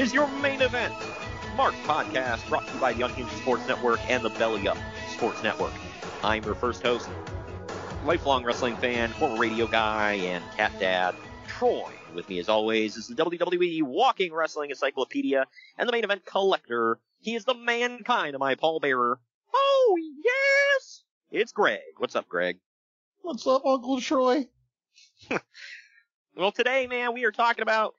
Is your main event. Mark Podcast brought to you by the Unhinged Sports Network and the Belly Up Sports Network. I'm your first host, lifelong wrestling fan, former radio guy, and cat dad, Troy. With me, as always, is the WWE Walking Wrestling Encyclopedia and the main event collector. He is the mankind of my pallbearer. Oh, yes! It's Greg. What's up, Greg? What's up, Uncle Troy? Well, today, man, we are talking about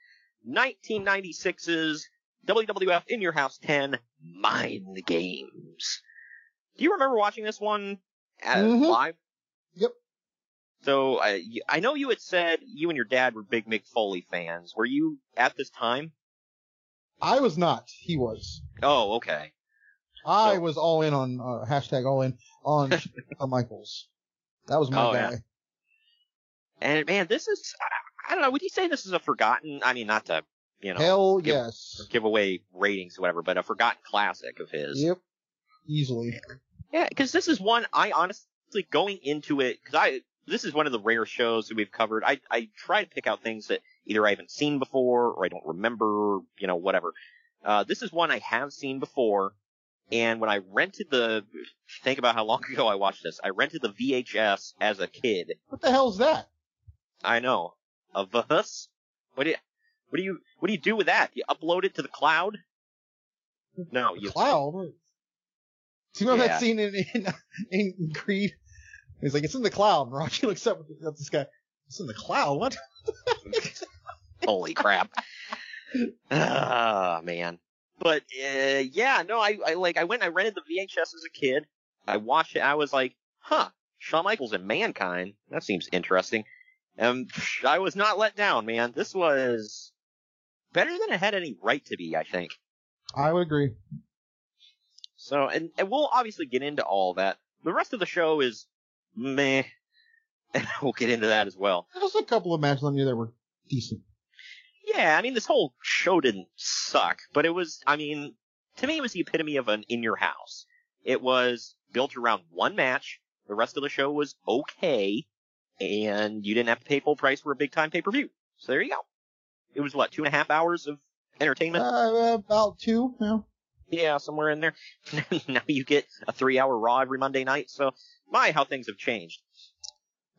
1996's WWF In Your House 10 Mind Games. Do you remember watching this one at, Mhm. live? Yep. So I, I know you had said you and your dad were big Mick Foley fans. Were you at this time? I was not. He was. Oh, okay. I So- was all in on uh, hashtag all in on Michaels. That was my Oh, guy. yeah. And man, this is I, don't know. Would you say this is a forgotten? I mean, not to you know Hell give- yes. give away ratings or whatever, but a forgotten classic of his. Yep. Easily. Yeah, because this is one I honestly going into it because I this is one of the rare shows that we've covered. I I try to pick out things that either I haven't seen before or I don't remember, you know, whatever. Uh, this is one I have seen before, and when I rented the think about how long ago I watched this, I rented the VHS as a kid. What the hell's that? I know of us. What do you what do you what do you do with that? You upload it to the cloud? No, The you cloud. Do you remember Yeah. that scene in, in in Creed? He's like, it's in the cloud. And Rocky looks up at this guy. It's in the cloud. What? Holy crap. Ah, man. But, uh, yeah, no, I, I, like, I went and I rented the VHS as a kid. I watched it. I was like, huh, Shawn Michaels and Mankind. That seems interesting. Um, and I was not let down, man. This was better than it had any right to be, I think. I would agree. So, and, and we'll obviously get into all that. The rest of the show is meh. And we'll get into that as well. There's a couple of matches on here that were decent. Yeah, I mean, this whole show didn't suck, but it was, I mean, to me, it was the epitome of an in your house. It was built around one match. The rest of the show was okay, and you didn't have to pay full price for a big time pay per view. So there you go. It was what, two and a half hours of entertainment? Uh, about two. Yeah. yeah, somewhere in there. now you get a three hour Raw every Monday night, so my, how things have changed.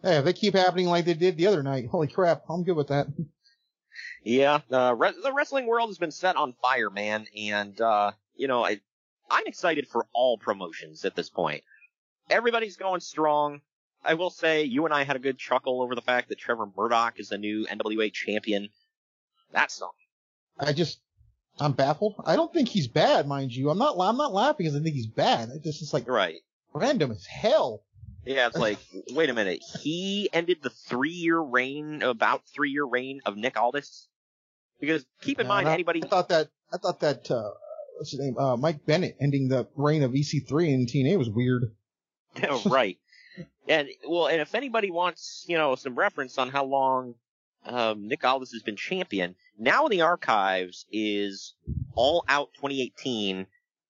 Hey, if they keep happening like they did the other night, holy crap, I'm good with that. Yeah, uh, re- the wrestling world has been set on fire, man, and uh, you know, I I'm excited for all promotions at this point. Everybody's going strong. I will say, you and I had a good chuckle over the fact that Trevor Murdoch is the new NWA champion. That's something. I just, I'm baffled. I don't think he's bad, mind you. I'm not, I'm not laughing because I think he's bad. This is like Right. random as hell. Yeah, it's like, wait a minute. He ended the three-year reign, about three-year reign of Nick Aldis. Because keep in Uh, mind, I- anybody I thought that, I thought that, uh, what's his name? Uh, Mike Bennett ending the reign of EC3 in TNA was weird. Right. And well, and if anybody wants, you know, some reference on how long um, Nick Aldis has been champion, now in the archives is All Out 2018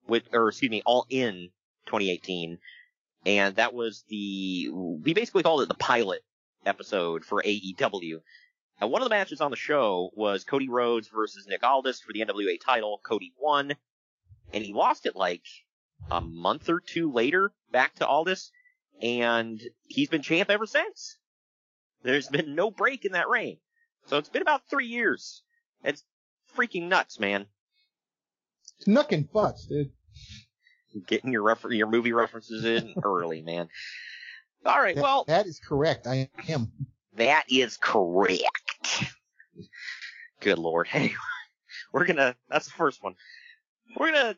with, or excuse me, All In 2018, and that was the we basically called it the pilot episode for AEW. And one of the matches on the show was Cody Rhodes versus Nick Aldis for the NWA title. Cody won, and he lost it like a month or two later back to Aldis, and he's been champ ever since. There's been no break in that reign. So it's been about three years. It's freaking nuts, man. It's knucking butts, dude. Getting your refer- your movie references in early, man. All right, That- well, that is correct. I am. Him. That is correct. Good lord. Hey, we're gonna. That's the first one. We're gonna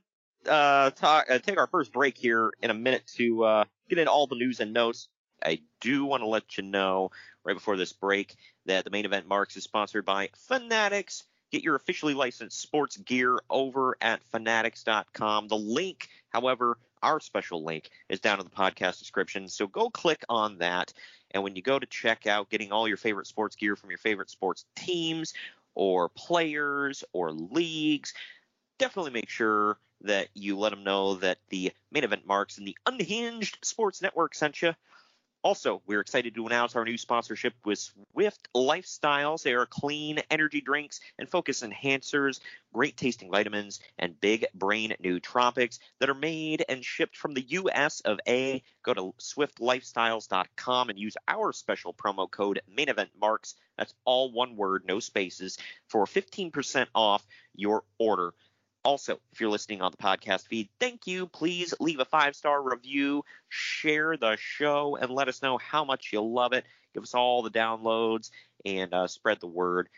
uh, talk, uh, take our first break here in a minute to uh, get into all the news and notes. I do want to let you know right before this break that the main event marks is sponsored by Fanatics. Get your officially licensed sports gear over at fanatics.com. The link, however, our special link is down in the podcast description. So go click on that. And when you go to check out getting all your favorite sports gear from your favorite sports teams or players or leagues, definitely make sure that you let them know that the main event marks and the Unhinged Sports Network sent you. Also, we're excited to announce our new sponsorship with Swift Lifestyles. They are clean energy drinks and focus enhancers, great tasting vitamins, and big brain nootropics that are made and shipped from the US of A. Go to swiftlifestyles.com and use our special promo code main event marks. That's all one word, no spaces, for 15% off your order. Also, if you're listening on the podcast feed, thank you. Please leave a five star review, share the show, and let us know how much you love it. Give us all the downloads and uh, spread the word.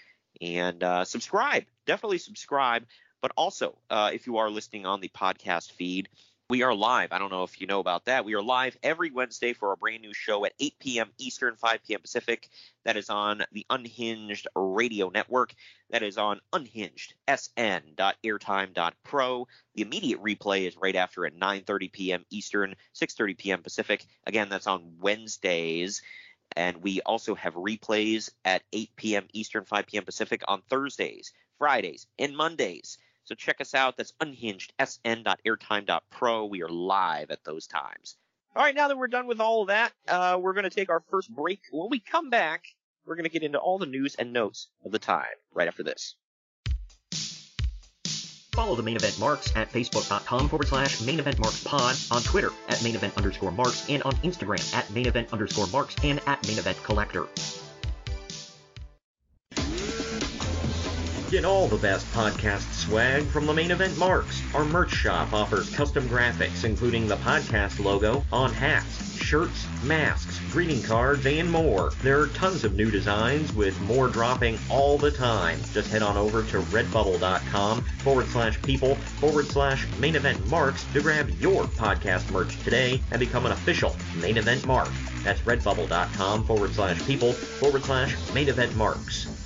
And uh, subscribe. Definitely subscribe. But also, uh, if you are listening on the podcast feed, we are live. I don't know if you know about that. We are live every Wednesday for a brand new show at 8 p.m. Eastern, 5 p.m. Pacific. That is on the Unhinged Radio Network. That is on unhinged.sn.airtime.pro. The immediate replay is right after at 9:30 p.m. Eastern, 6:30 p.m. Pacific. Again, that's on Wednesdays. And we also have replays at 8 p.m. Eastern, 5 p.m. Pacific on Thursdays, Fridays, and Mondays. So check us out. That's unhinged, sn.airtime.pro. We are live at those times. All right, now that we're done with all that, uh, we're going to take our first break. When we come back, we're going to get into all the news and notes of the time right after this. Follow the main event marks at facebook.com forward slash main event marks pod, on Twitter at main event underscore marks, and on Instagram at main event underscore marks and at main event collector. Get all the best podcast swag from the main event marks. Our merch shop offers custom graphics, including the podcast logo, on hats, shirts, masks, greeting cards, and more. There are tons of new designs with more dropping all the time. Just head on over to redbubble.com forward slash people forward slash main event marks to grab your podcast merch today and become an official main event mark. That's redbubble.com forward slash people forward slash main event marks.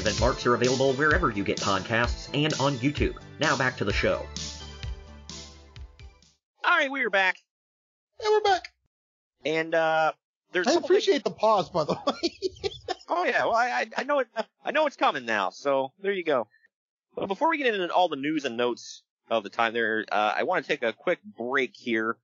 The main event marks are available wherever you get podcasts and on YouTube. Now back to the show. All right, we are back. Yeah, we're back. And uh, there's I couple appreciate the pause, by the way. Oh yeah, well I I- I know it I know it's coming now. So there you go. Well, before we get into all the news and notes of the time, there uh, I want to take a quick break here.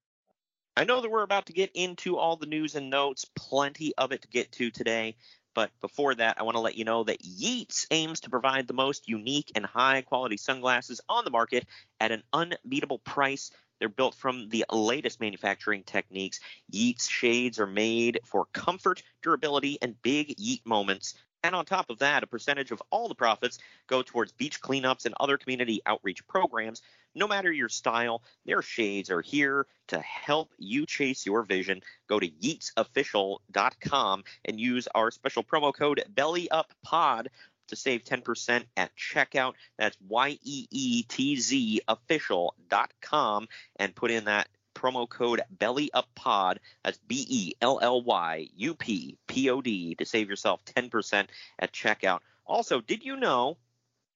I know that we're about to get into all the news and notes, plenty of it to get to today. But before that, I want to let you know that Yeetz aims to provide the most unique and high quality sunglasses on the market at an unbeatable price. They're built from the latest manufacturing techniques. Yeetz shades are made for comfort, durability, and big Yeet moments. And on top of that, a percentage of all the profits go towards beach cleanups and other community outreach programs. No matter your style, their shades are here to help you chase your vision. Go to yeetzofficial.com and use our special promo code BELLYUPPOD to save 10% at checkout. That's Y E E T Z official.com and put in that promo code BELLYUPPOD. That's B E L L Y U P P O D to save yourself 10% at checkout. Also, did you know?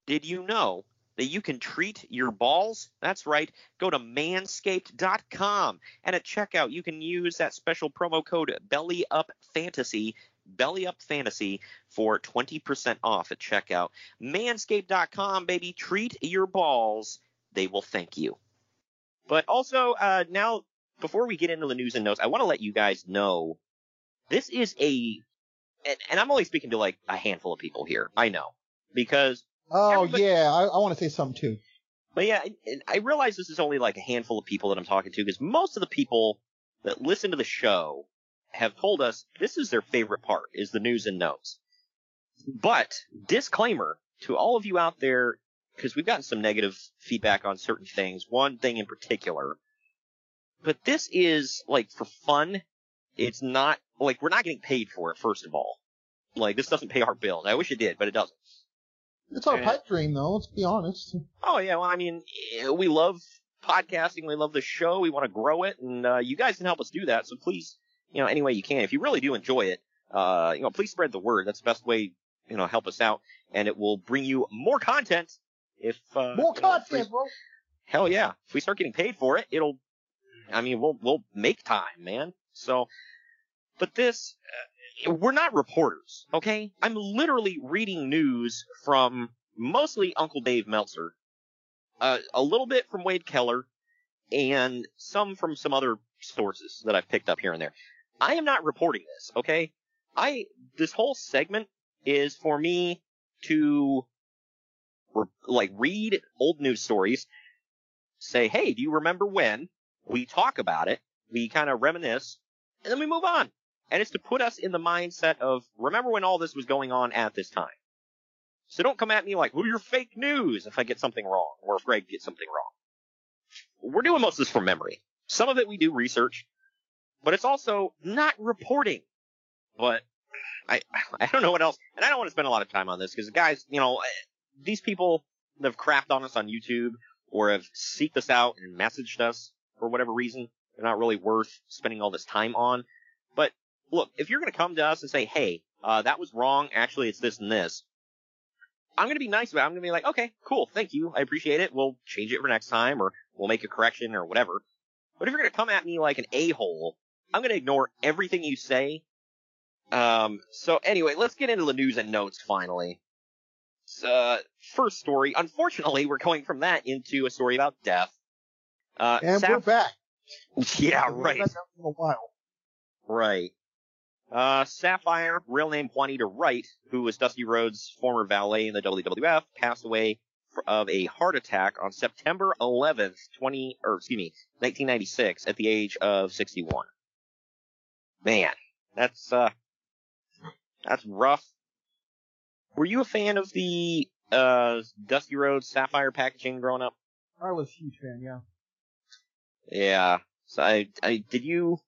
Did you know that you can treat your balls? That's right. Go to manscaped.com and at checkout you can use that special promo code BELLYUPFANTASY Belly Up Fantasy for 20% off at checkout. Manscaped.com, baby. Treat your balls. They will thank you. But also, uh, now, before we get into the news and notes, I want to let you guys know this is a and, and I'm only speaking to like a handful of people here. I know because Oh Everybody- yeah, I, I want to say something too. But yeah, and I realize this is only like a handful of people that I'm talking to because most of the people that listen to the show have told us this is their favorite part is the news and notes. But disclaimer to all of you out there, because we've gotten some negative feedback on certain things, one thing in particular. But this is like for fun. It's not like we're not getting paid for it, first of all. Like this doesn't pay our bills. I wish it did, but it doesn't. It's our Yeah. pipe dream, though. Let's be honest. Oh yeah, well I mean, eh, we love podcasting, we love the show, we want to grow it, and uh, you guys can help us do that. So please, you know, any way you can, if you really do enjoy it, uh, you know, please spread the word. That's the best way, you know, help us out, and it will bring you more content. If uh, More you know, we- content, bro. hell yeah, if we start getting paid for it, it'll. I mean, we'll we'll make time, man. So, but this, uh, we're not reporters, okay? I'm literally reading news from mostly Uncle Dave Meltzer, uh, a little bit from Wade Keller, and some from some other sources that I've picked up here and there. I am not reporting this, okay? I this whole segment is for me to re- like read old news stories, say, "Hey, do you remember when?" We talk about it, we kind of reminisce, and then we move on. And it's to put us in the mindset of remember when all this was going on at this time. So don't come at me like, "Well, you're fake news" if I get something wrong or if Greg gets something wrong. We're doing most of this from memory. Some of it we do research, but it's also not reporting. But I I don't know what else, and I don't want to spend a lot of time on this because guys, you know, these people have crapped on us on YouTube or have seeked us out and messaged us for whatever reason, they're not really worth spending all this time on. But look, if you're going to come to us and say, hey, uh, that was wrong, actually it's this and this, I'm going to be nice about it. I'm going to be like, okay, cool, thank you, I appreciate it, we'll change it for next time, or we'll make a correction, or whatever. But if you're going to come at me like an a-hole, I'm going to ignore everything you say. Um, so anyway, let's get into the news and notes finally. Uh, first story. Unfortunately, we're going from that into a story about death. Uh, And Saf- we're back. Yeah, right. back a while. Right. Uh, Sapphire, real name Juanita Wright, who was Dusty Rhodes' former valet in the WWF, passed away of a heart attack on September 11th, 20, or excuse me, 1996 at the age of 61. Man, that's, uh, that's rough. Were you a fan of the, uh, Dusty Rhodes Sapphire packaging growing up? I was a huge fan, yeah. Yeah. So I, I did you,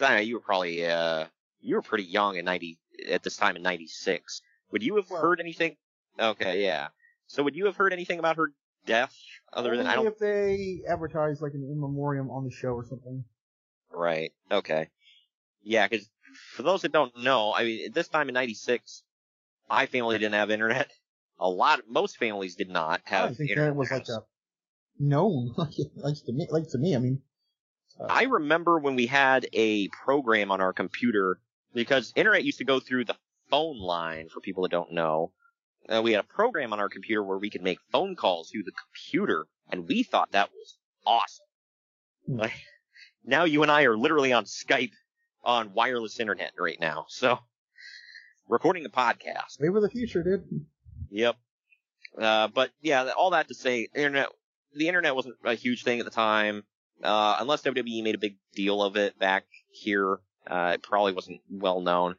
I know, you were probably uh, you were pretty young in ninety at this time in '96. Would you have Well- heard anything? Okay, yeah. So would you have heard anything about her death other than I don't? if they advertise like an in memoriam on the show or something. Right. Okay. Yeah, because for those that don't know, I mean, at this time in '96, my family didn't have internet. A lot, most families did not have don't think internet. that was like a known, like like to me, like to me. I mean, I remember when we had a program on our computer because internet used to go through the phone line for people that don't know. Uh, we had a program on our computer where we could make phone calls through the computer, and we thought that was awesome. Hmm. Like, now you and I are literally on Skype on wireless internet right now, so recording a podcast. they were the future, dude. Yep. Uh, but yeah, all that to say, internet, the internet wasn't a huge thing at the time. Uh, unless WWE made a big deal of it back here, uh, it probably wasn't well known.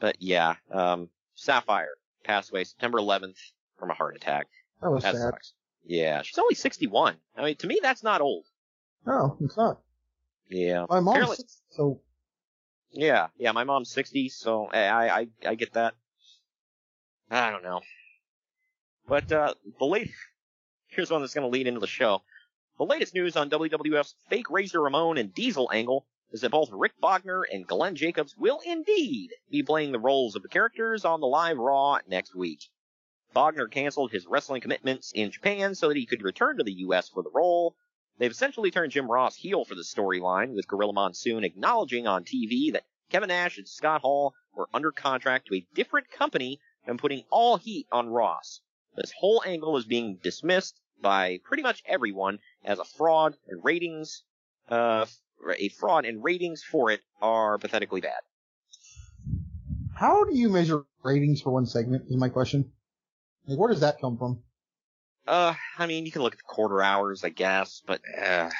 But yeah, um, Sapphire passed away September 11th from a heart attack. That was That sad. sucks. Yeah, she's only 61. I mean, to me, that's not old. No, it's not. Yeah. My mom's Apparently- six, so Yeah, yeah, my mom's 60, so I, I, I- I get that. I don't know. But, uh, the late, here's one that's gonna lead into the show. The latest news on WWF's fake Razor Ramon and Diesel angle is that both Rick Bognar and Glenn Jacobs will indeed be playing the roles of the characters on the live Raw next week. Bognar canceled his wrestling commitments in Japan so that he could return to the US for the role. They've essentially turned Jim Ross heel for the storyline, with Gorilla Monsoon acknowledging on TV that Kevin Nash and Scott Hall were under contract to a different company and putting all heat on Ross. This whole angle is being dismissed by pretty much everyone as a fraud, and ratings, uh, a fraud, and ratings for it are pathetically bad. How do you measure ratings for one segment? Is my question. Like, where does that come from? Uh, I mean, you can look at the quarter hours, I guess, but uh,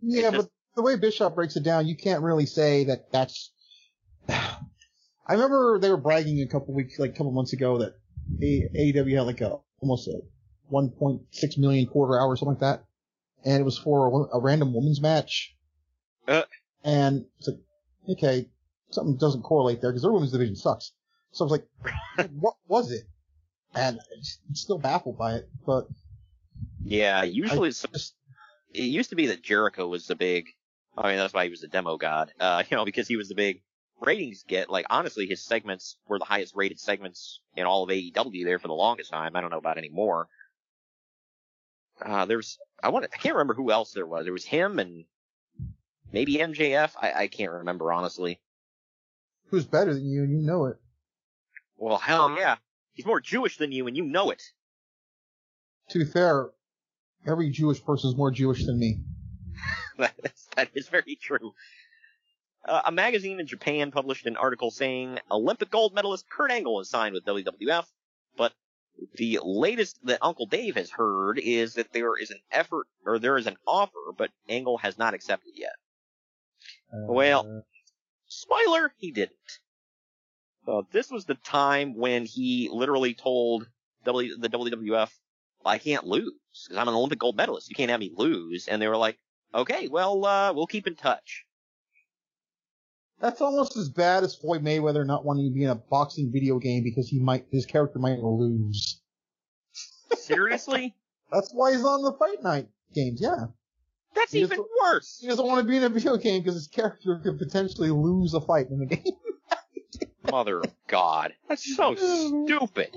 Yeah, just- but the way Bishop breaks it down, you can't really say that that's. I remember they were bragging a couple weeks, like a couple months ago, that AEW had like a almost a 1.6 million quarter hour or something like that, and it was for a, a random women's match. Uh. And it's like, okay, something doesn't correlate there because their women's division sucks. So I was like, what was it? And I'm still baffled by it, but yeah, usually it's, just- it used to be that Jericho was the big. I mean, that's why he was the demo god. Uh, you know, because he was the big ratings get. Like, honestly, his segments were the highest rated segments in all of AEW there for the longest time. I don't know about anymore. Uh, there's, I want, I can't remember who else there was. There was him and maybe MJF. I, I can't remember honestly. who's better than you and you know it? Well, hell yeah, he's more Jewish than you, and you know it. To be fair, every Jewish person is more Jewish than me. that, is, that is very true. Uh, a magazine in Japan published an article saying Olympic gold medalist Kurt Angle is signed with WWF, but the latest that Uncle Dave has heard is that there is an effort, or there is an offer, but Angle has not accepted yet. Well, spoiler, he didn't. So this was the time when he literally told w, the WWF, I can't lose, because I'm an Olympic gold medalist. You can't have me lose. And they were like, okay, well, uh, we'll keep in touch. That's almost as bad as Floyd Mayweather not wanting to be in a boxing video game because he might, his character might lose. Seriously? That's why he's on the Fight Night games, yeah. That's He even worse. He doesn't want to be in a video game because his character could potentially lose a fight in the game. Mother of God. That's so stupid.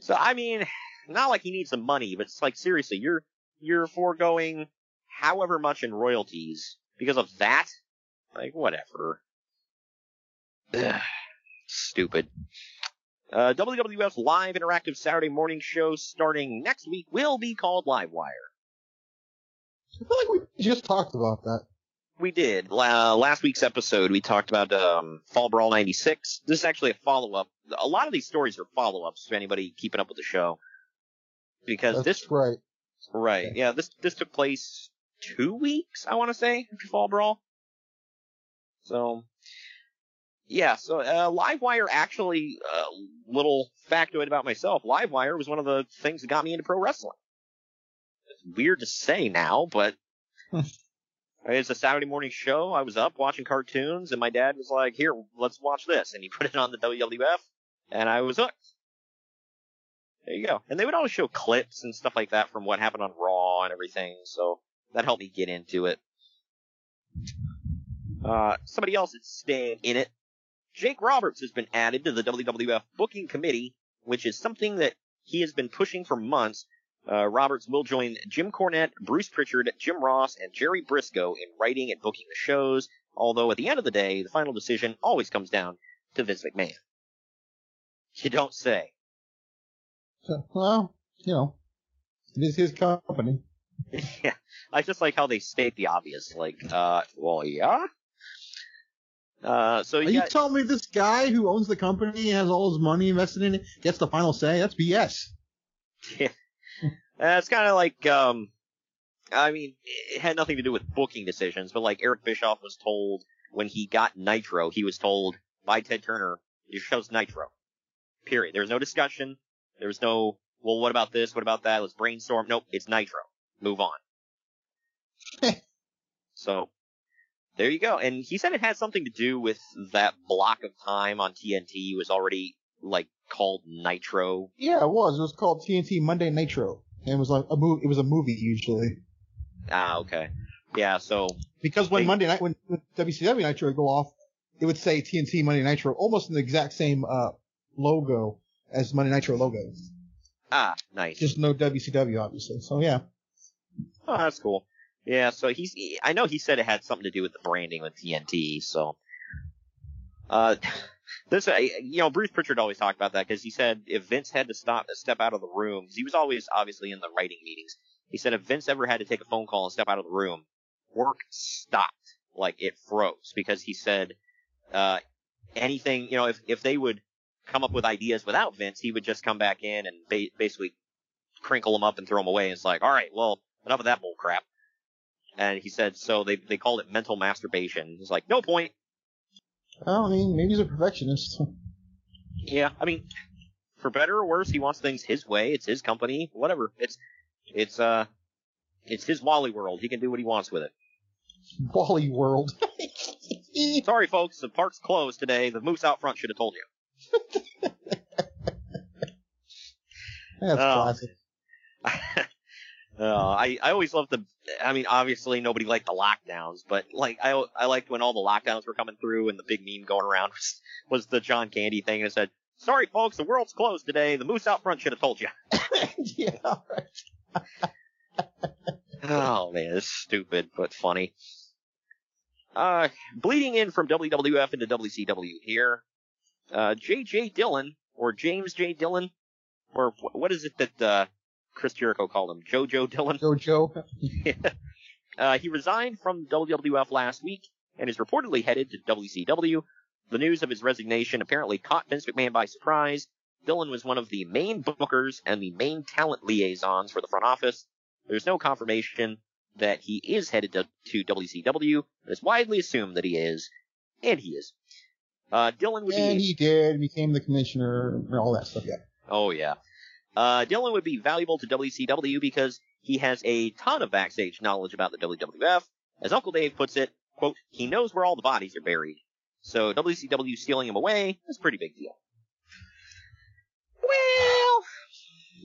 So, I mean, not like he needs the money, but it's like, seriously, you're, you're foregoing however much in royalties because of that? Like, whatever. Ugh, stupid. Uh, WWF's live interactive Saturday morning show starting next week will be called Livewire. I feel like we just talked about that. We did. La- last week's episode, we talked about um, Fall Brawl 96. This is actually a follow-up. A lot of these stories are follow-ups to anybody keeping up with the show. Because That's this, right. right, yeah, this, this took place two weeks, I want to say, after Fall Brawl. So, yeah, so, uh, Livewire actually, uh, little factoid about myself, Livewire was one of the things that got me into pro wrestling. Weird to say now, but it's a Saturday morning show. I was up watching cartoons, and my dad was like, "Here, let's watch this," and he put it on the WWF, and I was hooked. There you go. And they would always show clips and stuff like that from what happened on Raw and everything, so that helped me get into it. Uh, somebody else that's staying in it. Jake Roberts has been added to the WWF booking committee, which is something that he has been pushing for months. Uh, Roberts will join Jim Cornette, Bruce Pritchard, Jim Ross, and Jerry Brisco in writing and booking the shows, although at the end of the day, the final decision always comes down to Vince McMahon. You don't say. So, well, you know, it is his company. yeah, I just like how they state the obvious, like, uh, well, yeah? Uh, so Are you you got, telling me this guy who owns the company has all his money invested in it gets the final say? That's BS. Yeah. Uh, it's kind of like, um, I mean, it had nothing to do with booking decisions, but like Eric Bischoff was told when he got Nitro, he was told by Ted Turner, your show's Nitro. Period. There was no discussion. There was no, well, what about this? What about that? Let's brainstorm. Nope, it's Nitro. Move on. so, there you go. And he said it had something to do with that block of time on TNT was already, like, called Nitro. Yeah, it was. It was called TNT Monday Nitro. And it was like a movie. It was a movie usually. Ah, okay. Yeah, so, Because when Hey. Monday night, when when WCW Nitro would go off, it would say TNT Monday Nitro, almost in the exact same uh, logo as Monday Nitro logo. ah, nice. Just no WCW, obviously. So yeah. Oh, that's cool. Yeah, so he's, he- I know he said it had something to do with the branding with TNT, so. Uh, this, you know, Bruce Pritchard always talked about that because he said if Vince had to stop, step out of the room, he was always obviously in the writing meetings. He said if Vince ever had to take a phone call and step out of the room, work stopped. Like it froze because he said, uh, anything, you know, if if they would come up with ideas without Vince, he would just come back in and ba- basically crinkle them up and throw them away. And it's like, all right, well, enough of that bull crap. And he said, so they they called it mental masturbation. It's like, no point. I mean, maybe he's a perfectionist. Yeah, I mean, for better or worse, he wants things his way. It's his company, whatever. It's it's uh it's his Wally world. He can do what he wants with it. Wally World. Sorry, folks, the park's closed today. The moose out front should have told you. That's Oh. classic. Uh, I I always loved the. I mean, obviously nobody liked the lockdowns, but like I I liked when all the lockdowns were coming through and the big meme going around was, was the John Candy thing and said, "Sorry, folks, the world's closed today. The moose out front should have told you." yeah, right. Oh man, it's stupid but funny. Uh, bleeding in from WWF into WCW here. Uh, J.J. Dillon or James J. Dillon, or wh- what is it that uh, Chris Jericho called him? JoJo Dillon. JoJo. Uh, he resigned from WWF last week and is reportedly headed to WCW. The news of his resignation apparently caught Vince McMahon by surprise. Dillon was one of the main bookers and the main talent liaisons for the front office. There's no confirmation that he is headed to, to WCW, but it's widely assumed that he is, and he is. Uh, Dillon would And be. he did, became the commissioner, and all that stuff, yeah. Oh yeah. Uh, Dillon would be valuable to WCW because he has a ton of backstage knowledge about the WWF. As Uncle Dave puts it, quote, he knows where all the bodies are buried. So WCW stealing him away is a pretty big deal. Well,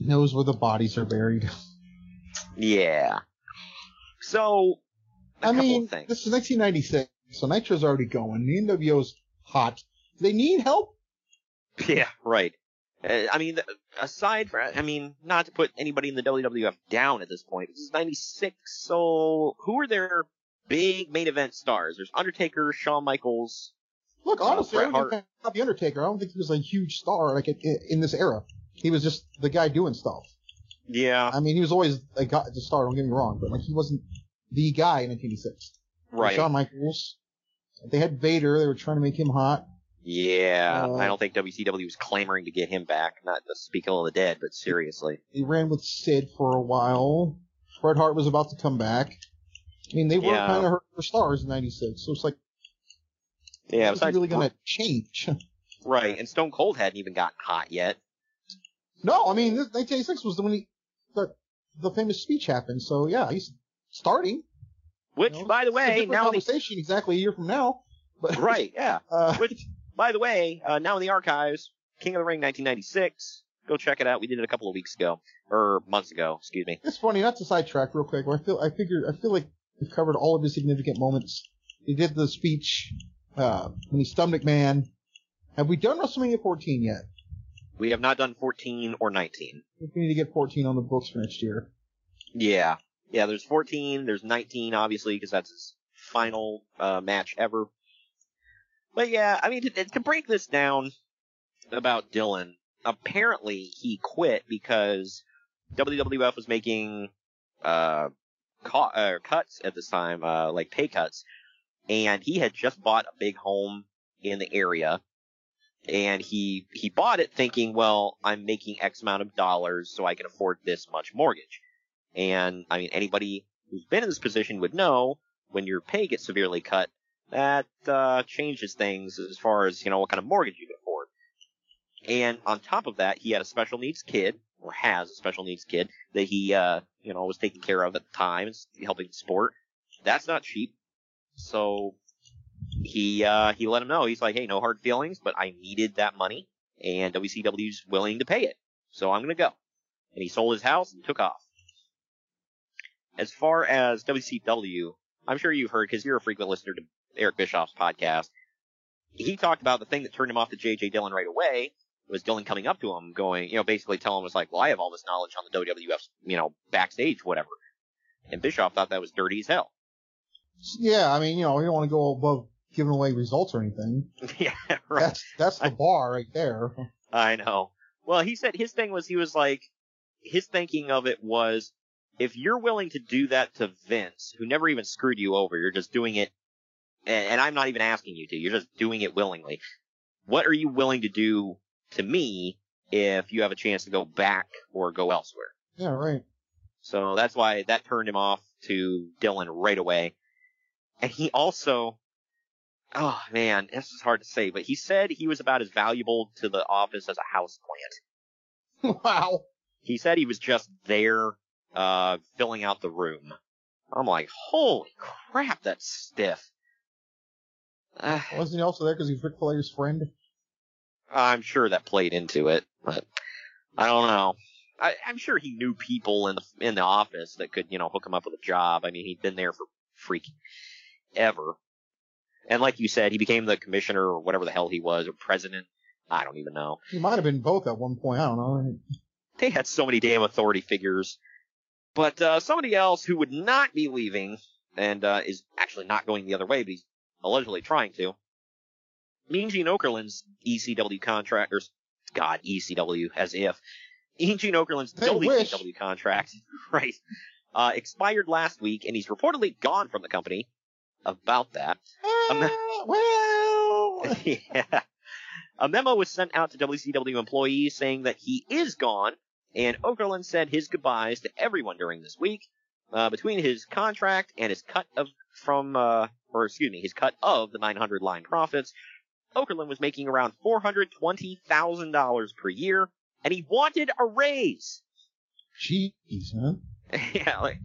Knows where the bodies are buried. yeah. So, I mean, this is 1996, so Nitro's already going. The NWO's hot. They need help? Yeah, right. Uh, I mean, aside from, I mean, not to put anybody in the WWF down at this point, this is 96, so who are their big main event stars? There's Undertaker, Shawn Michaels. Look, Uh, honestly, I don't think about the Undertaker. I don't think he was a huge star like in in this era. He was just the guy doing stuff. Yeah, I mean, he was always a guy, the star. Don't get me wrong, but like he wasn't the guy in 1986. right. Shawn Michaels. They had Vader. They were trying to make him hot. Yeah, Uh, I don't think WCW was clamoring to get him back. Not to speak ill of the dead, but seriously. He ran with Sid for a while. Bret Hart was about to come back. I mean, they were Yeah. kind of hurt for stars in '96, so it's like, Yeah, was besides, really going to change? right, and Stone Cold hadn't even gotten hot yet. no, I mean, this 1986 was the when he, the, the famous speech happened. So yeah, he's starting. Which, you know? by the It's a way, now the, conversation exactly a year from now. But right, yeah. uh, Which, by the way, uh, now in the archives, King of the Ring 1996. Go check it out. We did it a couple of weeks ago, or months ago, excuse me. it's funny not to sidetrack real quick. I feel I figure I feel like we've covered all of the significant moments. He did the speech uh, when he stunned McMahon. Have we done WrestleMania 14 yet? We have not done 14 or 19. I think we need to get 14 on the books for next year. Yeah. Yeah, there's 14, there's 19, obviously, because that's his final uh, match ever. But yeah, I mean, to, to break this down about Dillon, apparently he quit because WWF was making uh, co- uh, cuts at this time, uh, like pay cuts, and he had just bought a big home in the area, and he he bought it thinking, well, I'm making X amount of dollars, so I can afford this much mortgage. And I mean, anybody who's been in this position would know when your pay gets severely cut, that uh, changes things as far as you know what kind of mortgage you can afford. And on top of that, he had a special needs kid, or has a special needs kid that he uh, you know was taking care of at the time, helping support. That's not cheap. So he uh, he let him know. He's like, hey, no hard feelings, but I needed that money, and WCW's willing to pay it, so I'm gonna go. And he sold his house and took off as far as WCW, I'm sure you've heard because you're a frequent listener to Eric Bischoff's podcast. He talked about the thing that turned him off to JJ Dillon right away was Dillon coming up to him, going, you know, basically telling him was like, well, I have all this knowledge on the WWF's, you know, backstage, whatever. And Bischoff thought that was dirty as hell. Yeah, I mean, you know, you don't want to go above giving away results or anything. yeah, right. That's that's the bar right there. I know. Well, he said his thing was he was like his thinking of it was if you're willing to do that to Vince, who never even screwed you over, you're just doing it and, and I'm not even asking you to, you're just doing it willingly. what are you willing to do to me if you have a chance to go back or go elsewhere? Yeah, right. So that's why that turned him off to Dillon right away. And he also, oh man, this is hard to say, but he said he was about as valuable to the office as a house plant. wow. He said he was just there, uh, filling out the room. I'm like, holy crap, that's stiff. Uh, Wasn't he also there because he's Ric Flair's friend? I'm sure that played into it, but I don't know. I, I'm sure he knew people in the in the office that could, you know, hook him up with a job. I mean, he'd been there for freaking ever. And like you said, he became the commissioner or whatever the hell he was, or president. I don't even know. He might have been both at one point. I don't know. They had so many damn authority figures. But uh, somebody else who would not be leaving and uh, is actually not going the other way, but he's allegedly trying to. Mean Gene Okerlund's ECW contract, or God, ECW, as if. Mean Gene Okerlund's They wish. WCW contract, right, uh, expired last week, and he's reportedly gone from the company. About that. A me- Ah, well, yeah. A memo was sent out to WCW employees saying that he is gone, and Okerlund said his goodbyes to everyone during this week. Uh, between his contract and his cut of from, uh, or excuse me, his cut of the 900 line profits, Okerlund was making around $420,000 per year, and he wanted a raise. jeez, huh? yeah, like,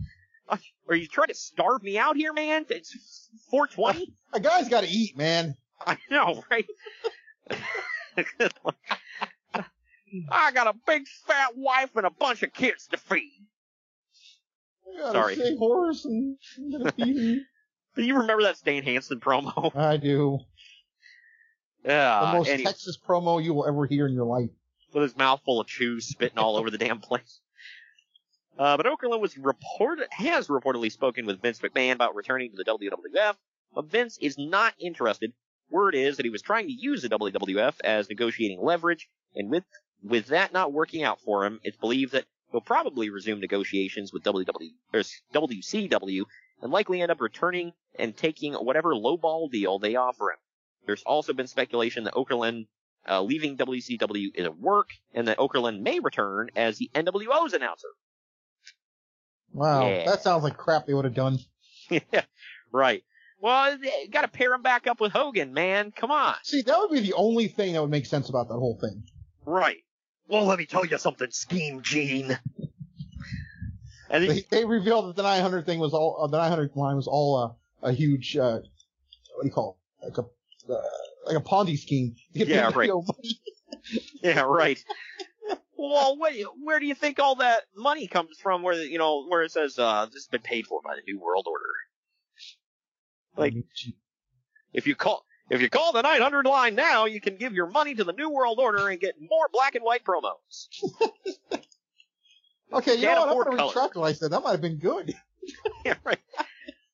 uh, are you trying to starve me out here, man? It's 420? A guy's got to eat, man. I know, right? I got a big fat wife and a bunch of kids to feed. Sorry. sick horse and I'm gonna feed him. Do you remember that Stan Hansen promo? I do. Yeah, the most Texas promo you will ever hear in your life. with his mouth full of chew spitting all over the damn place. Uh, but Okerlund was reported, has reportedly spoken with Vince McMahon about returning to the WWF, but Vince is not interested. Word is that he was trying to use the WWF as negotiating leverage, and with, with that not working out for him, it's believed that he'll probably resume negotiations with WW, or WCW, and likely end up returning and taking whatever lowball deal they offer him. There's also been speculation that Okerlund uh, leaving WCW is a work, and that Okerlund may return as the NWO's announcer. Wow, Yeah. that sounds like crap they would have done. yeah, right. Well, got to pair him back up with Hogan, man. Come on. See, that would be the only thing that would make sense about that whole thing. Right. Well, let me tell you something, Scheme Gene. And They, he, they revealed that the 900 thing was all, uh, the 900 line was all uh, a huge, uh, what do you call it? Like a, uh, like a Ponzi scheme. to get Yeah, the right. Money. yeah, right. well, what, where do you think all that money comes from? Where you know where it says uh, this has been paid for by the New World Order. Like, if you call if you call the 900 line now, you can give your money to the New World Order and get more black and white promos. Okay, you Can't know what? I'm gonna color. retract what I said. That might have been good. yeah, right.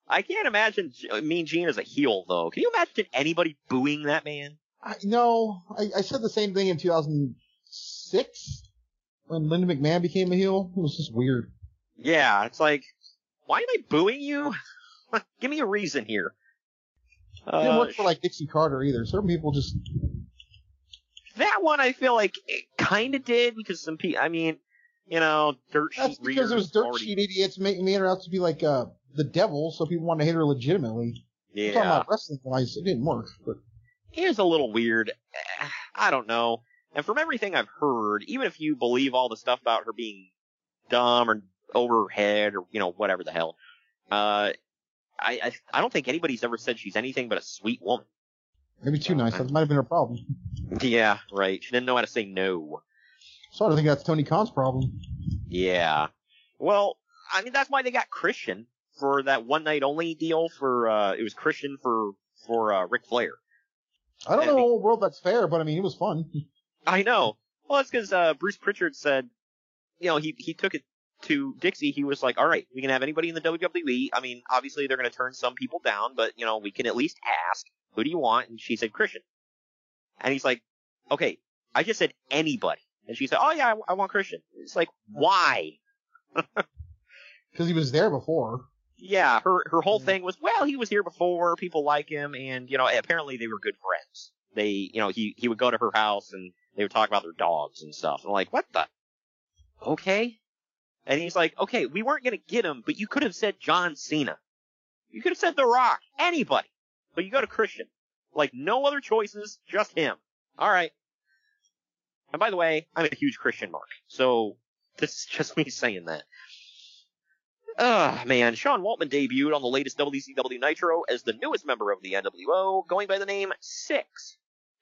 I can't imagine Mean Gene as a heel though. Can you imagine anybody booing that man? I, no, I, I said the same thing in 2006 when Linda McMahon became a heel. It was just weird. Yeah, it's like, why am I booing you? Give me a reason here. It didn't Uh, work for like Dixie Carter either. Certain people just that one I feel like it kind of did because some people, I mean, you know, dirt sheet that's because it was dirt already- sheet idiots making made her out to be like uh the devil, so people wanted to hit her legitimately. I'm talking about wrestling wise, it didn't work. But it is a little weird. I don't know. And from everything I've heard, even if you believe all the stuff about her being dumb or over her head or you know whatever the hell, uh, I I, I don't think anybody's ever said she's anything but a sweet woman. maybe too nice. That might have been her problem. Yeah, right. She didn't know how to say no. So I don't think that's Tony Khan's problem. Yeah. Well, I mean that's why they got Christian for that one night only deal for uh it was Christian for for uh Ric Flair. I don't Yeah, know I mean- what world that's fair, but I mean it was fun. I know. Well, that's because uh, Bruce Pritchard said, you know, he he took it to Dixie. He was like, all right, we can have anybody in the WWE. I mean, obviously they're going to turn some people down, but you know, we can at least ask, who do you want? And she said Christian. And he's like, okay, I just said anybody. And she said, oh yeah, I, I want Christian. It's like, why? Because he was there before. Yeah, her her whole thing was, well, he was here before, people like him, and you know, apparently they were good friends. they, you know, he, he would go to her house and they would talk about their dogs and stuff. And I'm like, what the? Okay. And he's like, okay, we weren't gonna get him, but you could have said John Cena. You could have said The Rock. Anybody. But you go to Christian. Like, no other choices, just him. Alright. And by the way, I'm a huge Christian mark. So, this is just me saying that. Ah, man. Sean Waltman debuted on the latest WCW Nitro as the newest member of the NWO, going by the name Six.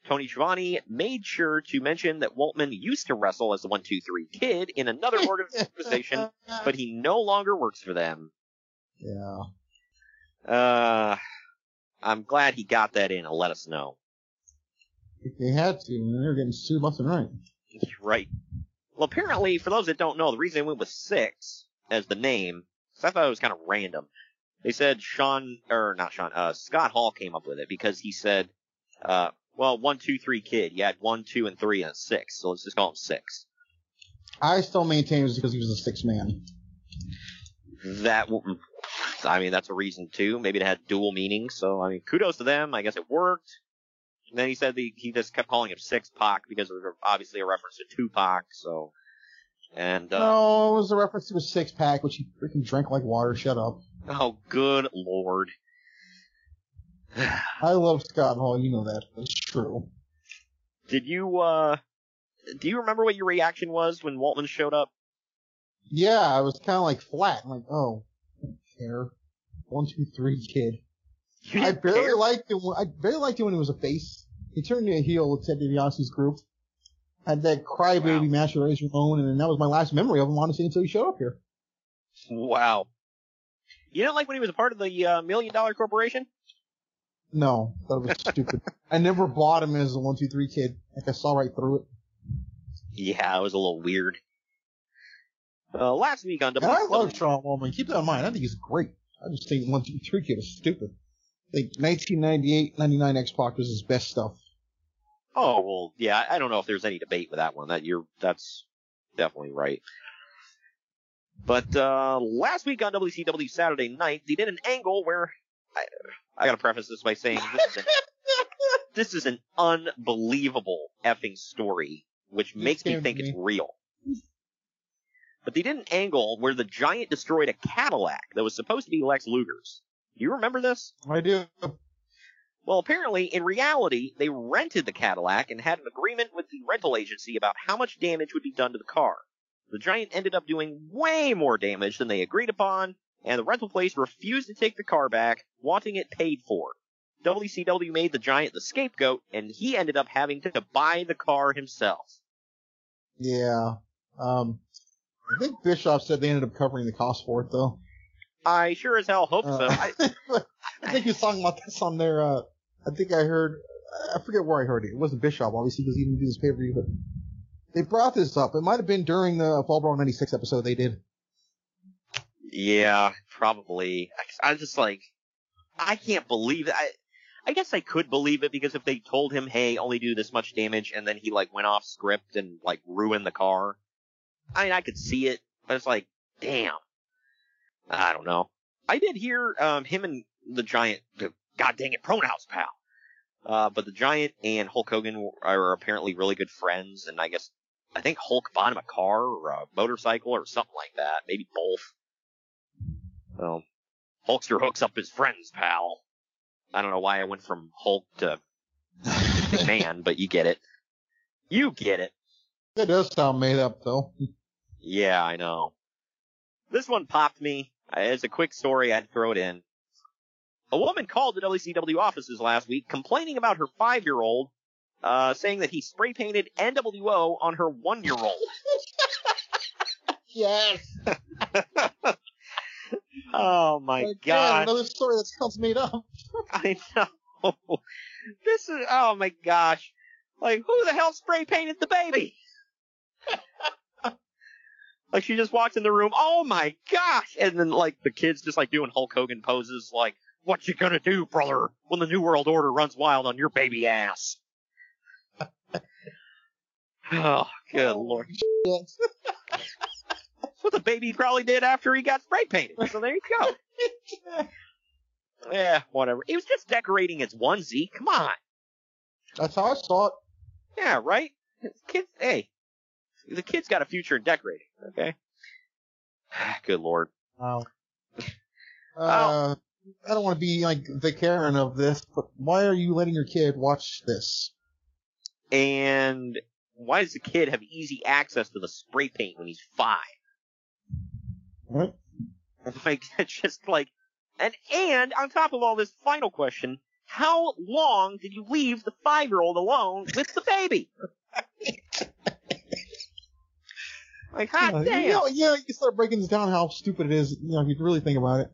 Tony Schiavone made sure to mention that Waltman used to wrestle as the 123 Kid in another organization, but he no longer works for them. Yeah. Uh, I'm glad he got that in and let us know. If they had to, and they're getting sued left and right. Right. Well, apparently, for those that don't know, the reason they went with six as the name, 'cause I thought it was kind of random. They said Sean, or not Sean, uh, Scott Hall came up with it because he said, uh, well, one, two, three kid. You had one, two, and three, and a six. So let's just call him six. I still maintain it was because he was a six man. That, I mean, that's a reason too. Maybe it had dual meanings. So, I mean, kudos to them. I guess it worked. And then he said the, he just kept calling him Six Pac because it was obviously a reference to Tupac. So, and, uh, No, it was a reference to a six pack, which he freaking drank like water. Shut up. oh, good lord. I love Scott Hall, you know that. It's true. Did you, uh, do you remember what your reaction was when Waltman showed up? Yeah, I was kind of like flat. I'm like, oh, I don't care. One, two, three, kid. I barely care? liked him. When, I barely liked him when he was a face. He turned into a heel with Ted DiBiase's group. Had that crybaby Wow. match with Razor Ramon, and that was my last memory of him, honestly, until he showed up here. Wow. You didn't like when he was a part of the uh, Million Dollar Corporation? No, that was stupid. I never bought him as a one, two, three kid. Like I saw right through it. Yeah, it was a little weird. Uh, last week on And I love Sean Waltman. Keep that in mind. I think he's great. I just think one, two, three kid is stupid. I think 1998, 99 X Pac was his best stuff. oh well, yeah, I don't know if there's any debate with that one. That you're, that's definitely right. But uh, last week on WCW Saturday Night, they did an angle where I, I gotta preface this by saying this is, an, this is an unbelievable effing story, which makes me think me. it's real. But they did an angle where the Giant destroyed a Cadillac that was supposed to be Lex Luger's. Do you remember this? I do. Well, apparently, in reality, they rented the Cadillac and had an agreement with the rental agency about how much damage would be done to the car. The Giant ended up doing way more damage than they agreed upon, and the rental place refused to take the car back, wanting it paid for. WCW made the Giant the scapegoat, and he ended up having to buy the car himself. Yeah. Um, I think Bischoff said they ended up covering the cost for it though. I sure as hell hope so. Uh, I, I think he was talking about this on their, uh, I think I heard, I forget where I heard it. It wasn't Bischoff, obviously, because he didn't do this pay per view, but they brought this up. It might have been during the Fall Brawl 96 episode they did. Yeah, probably. I was just like, I can't believe it. I, I guess I could believe it because if they told him, hey, only do this much damage, and then he like went off script and like ruined the car, I mean, I could see it, but it's like, damn. I don't know. I did hear, um, him and the Giant, god dang it, Pronouns pal. Uh, but the Giant and Hulk Hogan are apparently really good friends, and I guess, I think Hulk bought him a car or a motorcycle or something like that, maybe both. Well, Hulkster hooks up his friends, pal. I don't know why I went from Hulk to McMahon, but you get it. You get it. That does sound made up though. Yeah, I know. This one popped me. As a quick story, I'd throw it in. A woman called the WCW offices last week complaining about her five-year-old, uh, saying that he spray painted NWO on her one-year-old. Yes. Oh my Again, god. Another story that sounds made up. I know. This is, oh my gosh. Like, who the hell spray painted the baby? like, she just walks in the room, oh my gosh! And then, like, the kid's just, like, doing Hulk Hogan poses, like, what you gonna do, brother, when the New World Order runs wild on your baby ass? oh, good oh, lord. Yes. That's what the baby probably did after he got spray painted. So there you go. yeah, whatever. He was just decorating his onesie. Come on. That's how I saw it. Yeah, right? Kids, hey, the kid's got a future in decorating, okay? Good lord. Wow. Uh, I don't want to be like the Karen of this, but why are you letting your kid watch this? And why does the kid have easy access to the spray paint when he's five? What? Like, just like, and, and on top of all this, final question, how long did you leave the five-year-old alone with the baby? like, hot Uh, damn. You know, yeah, you start breaking this down how stupid it is, you know, if you really think about it.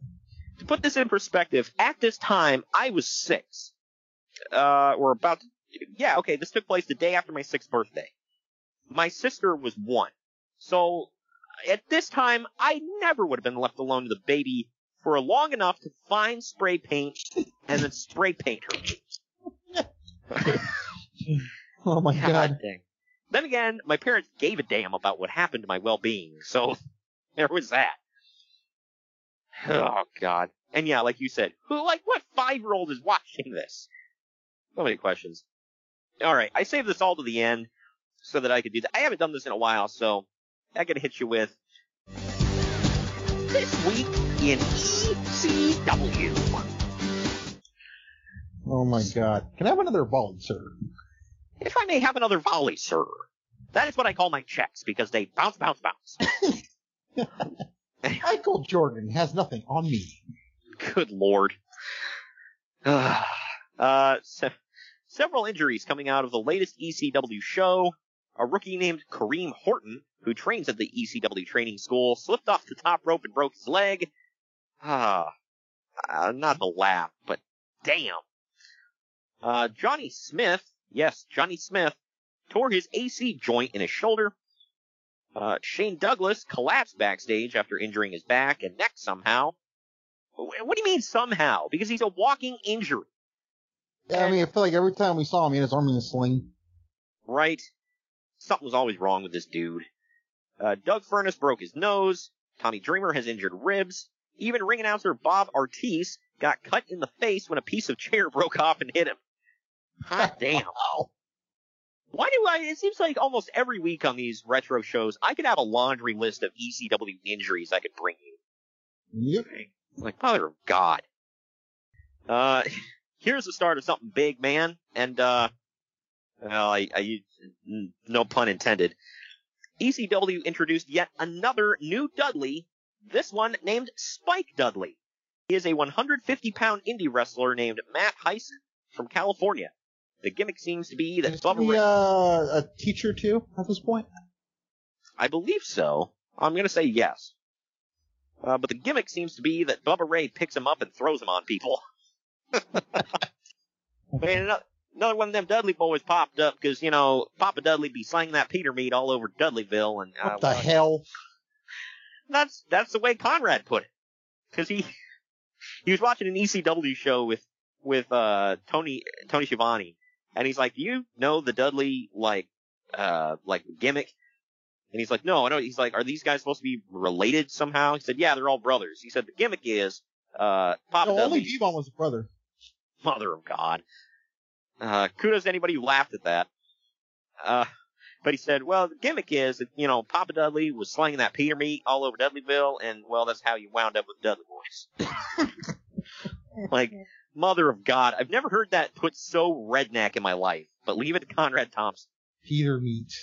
to put this in perspective, at this time, I was six. Uh, or about to, yeah, okay, this took place the day after my sixth birthday. My sister was one. So, at this time, I never would have been left alone with a baby for long enough to find spray paint and then spray paint her. Oh my god. dang. Then again, my parents gave a damn about what happened to my well-being, so there was that. Oh god. And yeah, like you said, who, like, what five-year-old is watching this? So many questions. Alright, I saved this all to the end so that I could do that. I haven't done this in a while, so I gotta hit you with this week in ECW. Oh my god. Can I have another volley, sir? If I may have another volley, sir. That is what I call my checks because they bounce, bounce, bounce. Michael Jordan has nothing on me. Good lord. uh, se- several injuries coming out of the latest ECW show. A rookie named Kareem Horton, who trains at the ECW training school, slipped off the top rope and broke his leg. Ah, uh, not to laugh, but damn. Uh, Johnny Smith, yes, Johnny Smith, tore his AC joint in his shoulder. Uh, Shane Douglas collapsed backstage after injuring his back and neck somehow. What do you mean somehow? Because he's a walking injury, Yeah, I mean, I feel like every time we saw him, he had his arm in a sling. right? Something was always wrong with this dude. Uh, Doug Furnace broke his nose. Tommy Dreamer has injured ribs. Even ring announcer Bob Ortiz got cut in the face when a piece of chair broke off and hit him. Hot damn. Why do I, it seems like almost every week on these retro shows, I could have a laundry list of ECW injuries I could bring you. Yep. Like, mother of God. Uh, here's the start of something big, man. And, uh, well, I, I, no pun intended. ECW introduced yet another new Dudley, this one named Spike Dudley. He is a 150 pound indie wrestler named Matt Hyson from California. The gimmick seems to be that Is Bubba he Ray, uh, a teacher too at this point? I believe so. I'm gonna say yes. Uh, but the gimmick seems to be that Bubba Ray picks him up and throws him on people. Man, another, one of them Dudley boys popped up because, you know, Papa Dudley be slinging that Peter meat all over Dudleyville and, uh, What the well, hell? that's, that's the way Conrad put it. Cause he, he was watching an ECW show with, with, uh, Tony, Tony Schiavone. And he's like, do you know the Dudley, like, uh, like gimmick? And he's like, no, I know. He's like, are these guys supposed to be related somehow? He said, yeah, they're all brothers. He said, the gimmick is, uh, Papa No, only Dudley, Devon was a brother. mother of God. Uh, kudos to anybody who laughed at that. Uh, but he said, well, the gimmick is that, you know, Papa Dudley was slinging that Peter meat all over Dudleyville, and, well, that's how you wound up with Dudley Boys. like, mother of God. I've never heard that put so redneck in my life, but leave it to Conrad Thompson. Peter meat.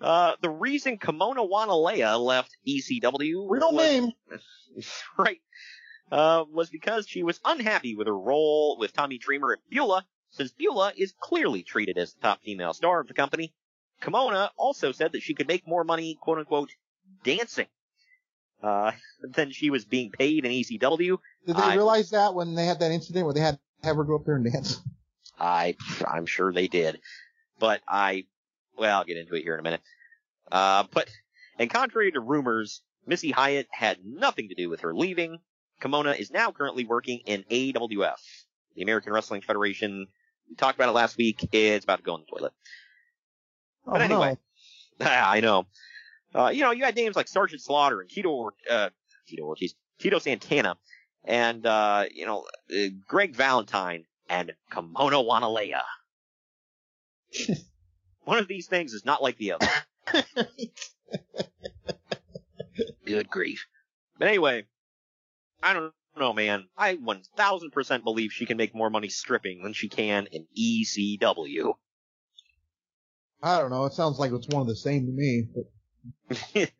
Uh, the reason Kimona Wanalaya left ECW Real was, name. right, uh, was because she was unhappy with her role with Tommy Dreamer and Beulah, since Beulah is clearly treated as the top female star of the company. Kimona also said that she could make more money, quote unquote, dancing, uh, than she was being paid in ECW. Did they I- realize that when they had that incident where they had have her go up there and dance? I, I'm sure they did. But I, well, I'll get into it here in a minute. Uh, but, and contrary to rumors, Missy Hyatt had nothing to do with her leaving. Kimona is now currently working in AWF, the American Wrestling Federation. We talked about it last week. It's about to go in the toilet. Oh, But anyway, no. I know. Uh, you know, you had names like Sergeant Slaughter and Tito, Or- uh, Tito Ortiz, Tito Santana, and, uh, you know, uh, Greg Valentine and Kimona Wanalaya. One of these things is not like the other. Good grief. But anyway, I don't know, man. I 1000% believe she can make more money stripping than she can in ECW. I don't know. It sounds like it's one of the same to me. But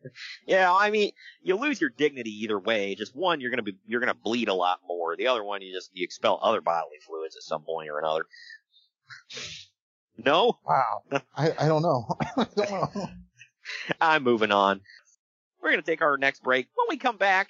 yeah, I mean, you lose your dignity either way. Just one, you're gonna be, you're gonna bleed a lot more. The other one, you just, you expel other bodily fluids at some point or another. No? wow, I, I don't know. I don't know. I'm moving on. We're gonna take our next break. When we come back,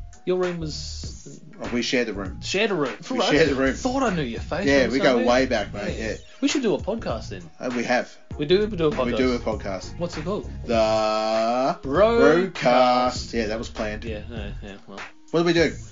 Your room was Oh, we shared the room. shared a room. We shared a room. Thought I knew your face. Yeah, we go way back, mate. Yeah. We should do a podcast then. Uh, we have. We do. We do a podcast. We do a podcast. What's it called? The Roadcast. Yeah, that was planned. Yeah. Yeah. yeah well. What do we do?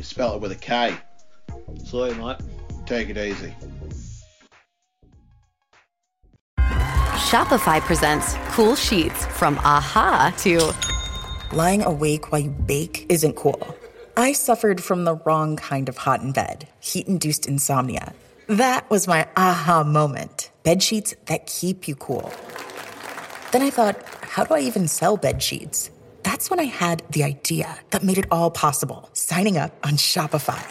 We spell it with a K. Sorry, mate. Take it easy. Shopify presents cool sheets from aha to Lying awake while you bake isn't cool. I suffered from the wrong kind of hot in bed, heat induced insomnia. That was my aha moment. Bed sheets that keep you cool. Then I thought, how do I even sell bed sheets? That's when I had the idea that made it all possible signing up on Shopify.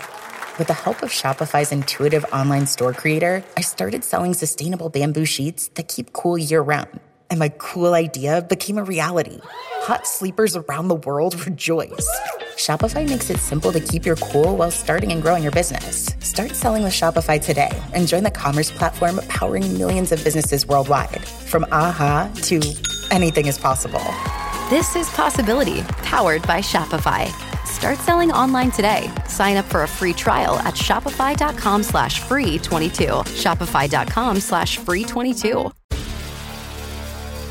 With the help of Shopify's intuitive online store creator, I started selling sustainable bamboo sheets that keep cool year round. And my cool idea became a reality. Hot sleepers around the world rejoice. Shopify makes it simple to keep your cool while starting and growing your business. Start selling with Shopify today and join the commerce platform powering millions of businesses worldwide. From aha to anything is possible. This is Possibility, powered by Shopify. Start selling online today. Sign up for a free trial at shopify.com slash free 22. Shopify.com slash free 22.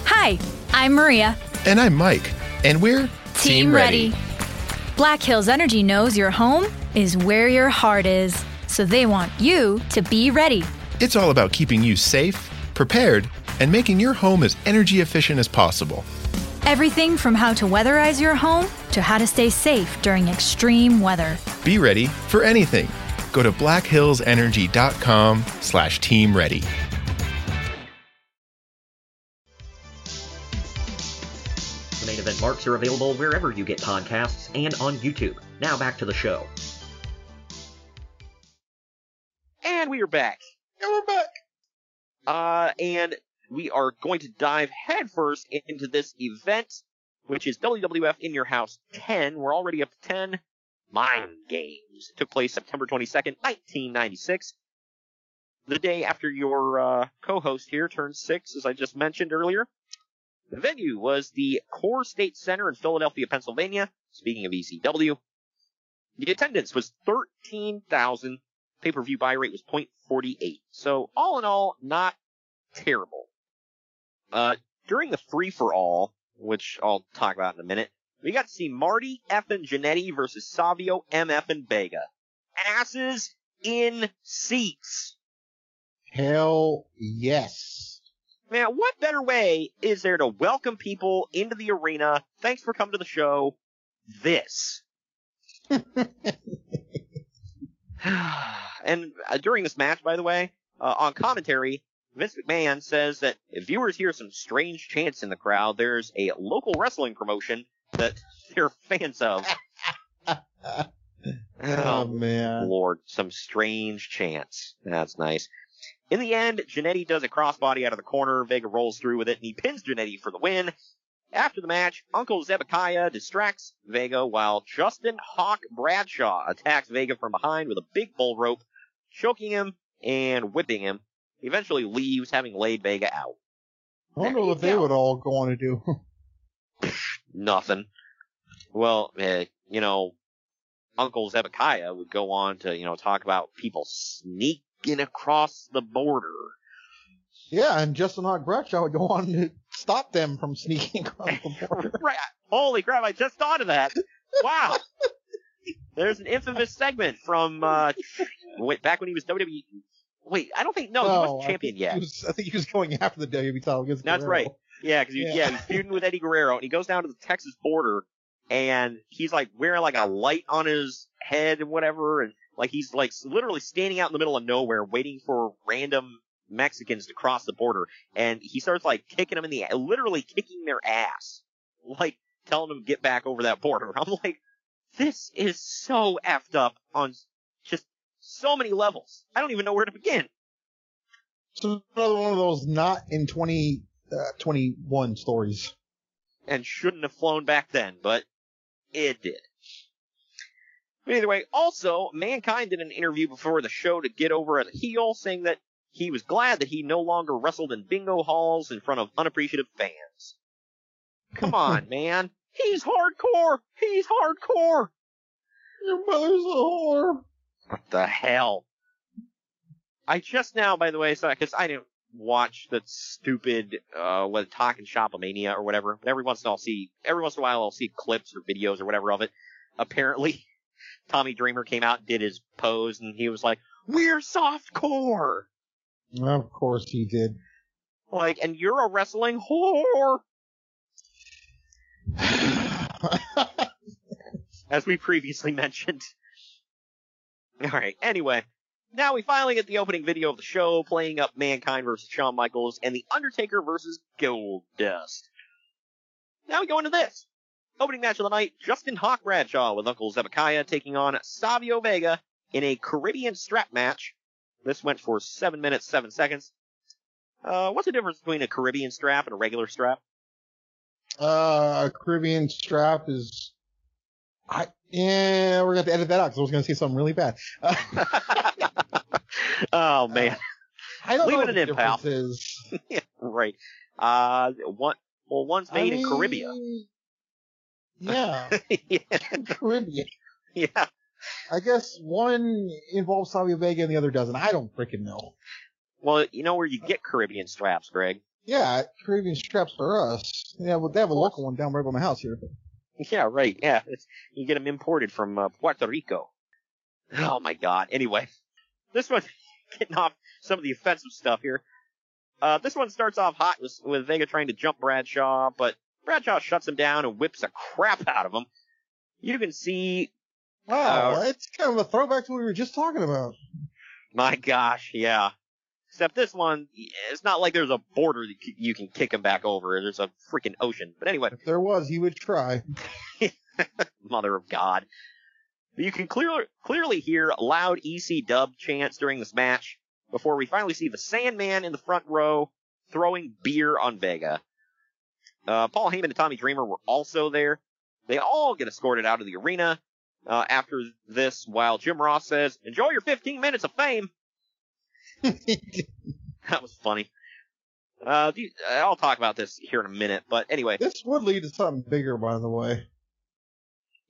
Hi, I'm Maria. And I'm Mike. And we're Team, Ready. Black Hills Energy knows your home is where your heart is, so they want you to be ready. It's all about keeping you safe, prepared, and making your home as energy efficient as possible. Everything from how to weatherize your home to how to stay safe during extreme weather. Be ready for anything. Go to blackhillsenergy.com slash team ready. The main event marks are available wherever you get podcasts and on YouTube. Now back to the show. And we are back. And we're back. Uh, and we are going to dive headfirst into this event, which is WWF In Your House 10. We're already up to 10 Mind Games. It took place September 22nd, 1996. The day after your uh, co-host here turned six, as I just mentioned earlier. The venue was the Core State Center in Philadelphia, Pennsylvania. Speaking of ECW, the attendance was 13,000. Pay-per-view buy rate was 0.48. So all in all, not terrible. Uh, during the free for all, which I'll talk about in a minute, we got to see Marty F and Jannetty versus Savio MF and Vega. Asses in seats. Hell yes. Man, what better way is there to welcome people into the arena? Thanks for coming to the show. This. and uh, during this match, by the way, uh, on commentary, Vince McMahon says that if viewers hear some strange chants in the crowd, there's a local wrestling promotion that they're fans of. Oh, oh, man. Lord, some strange chants. That's nice. In the end, Jannetty does a crossbody out of the corner. Vega rolls through with it, and he pins Jannetty for the win. After the match, Uncle Zebekiah distracts Vega while Justin Hawk Bradshaw attacks Vega from behind with a big bull rope, choking him and whipping him. Eventually leaves, having laid Vega out. I wonder what they would all go on to do. Nothing. Well, uh, you know, Uncle Zebekiah would go on to, you know, talk about people sneaking across the border. yeah, and Justin Hawk Bradshaw would go on to stop them from sneaking across the border. right. Holy crap, I just thought of that. Wow. There's an infamous segment from, uh, back when he was WWE. Wait, I don't think, no, he wasn't oh, champion think yet. He was, I think he was going after the WWE title against That's Guerrero. right. Yeah, because he, Yeah. yeah. he's feuding with Eddie Guerrero, and he goes down to the Texas border, and he's like wearing like a light on his head and whatever, and like he's like literally standing out in the middle of nowhere, waiting for random Mexicans to cross the border, and he starts like kicking them in the, literally kicking their ass, like telling them to get back over that border. I'm like, this is so effed up on so many levels. I don't even know where to begin. It's another one of those not in 20, uh, 21 stories. and shouldn't have flown back then, but it did. But either way, also, Mankind did an interview before the show to get over as a heel, saying that he was glad that he no longer wrestled in bingo halls in front of unappreciative fans. Come on, man. He's hardcore! He's hardcore! Your mother's a whore. What the hell? I just now, by the way, saw because I didn't watch that stupid uh what talking shopomania or whatever. But every once in a while I'll see every once in a while I'll see clips or videos or whatever of it. Apparently, Tommy Dreamer came out, did his pose, and he was like, "We're softcore." Of course he did. Like, and you're a wrestling whore. As we previously mentioned. Alright, anyway. Now we finally get the opening video of the show playing up Mankind versus Shawn Michaels and The Undertaker versus Goldust. Now we go into this. Opening match of the night, Justin Hawk Bradshaw with Uncle Zebekiah taking on Savio Vega in a Caribbean strap match. This went for 7 minutes, 7 seconds. Uh, what's the difference between a Caribbean strap and a regular strap? Uh, a Caribbean strap is. I yeah, we're gonna have to edit that out because I was gonna say something really bad. Uh, oh man. I don't Leave know it in, the pal. is. yeah, right. Uh, one, well, one's made I in Caribbean. mean, Yeah, yeah. Caribbean. yeah. I guess one involves Savio Vega and the other doesn't. I don't freaking know. Well, you know where you get Caribbean straps, Greg? Yeah, Caribbean straps for us. Yeah, well, they have a local one down right by my house here. Yeah, right. Yeah, it's, you get them imported from uh, Puerto Rico. Oh my God. Anyway, this one getting off some of the offensive stuff here. Uh, this one starts off hot with, with Vega trying to jump Bradshaw, but Bradshaw shuts him down and whips the crap out of him. You can see, Wow, Uh, it's kind of a throwback to what we were just talking about. my gosh, yeah. Except this one, it's not like there's a border that you- can kick him back over. There's a freaking ocean. But anyway, If there was, he would try. Mother of God. But you can clearly clearly hear loud EC dub chants during this match before we finally see the Sandman in the front row throwing beer on Vega. Uh, Paul Heyman and Tommy Dreamer were also there. They all get escorted out of the arena uh, after this, while Jim Ross says, "Enjoy your 15 minutes of fame." that was funny. Uh, the- I'll talk about this here in a minute, but anyway. This would lead to something bigger, by the way.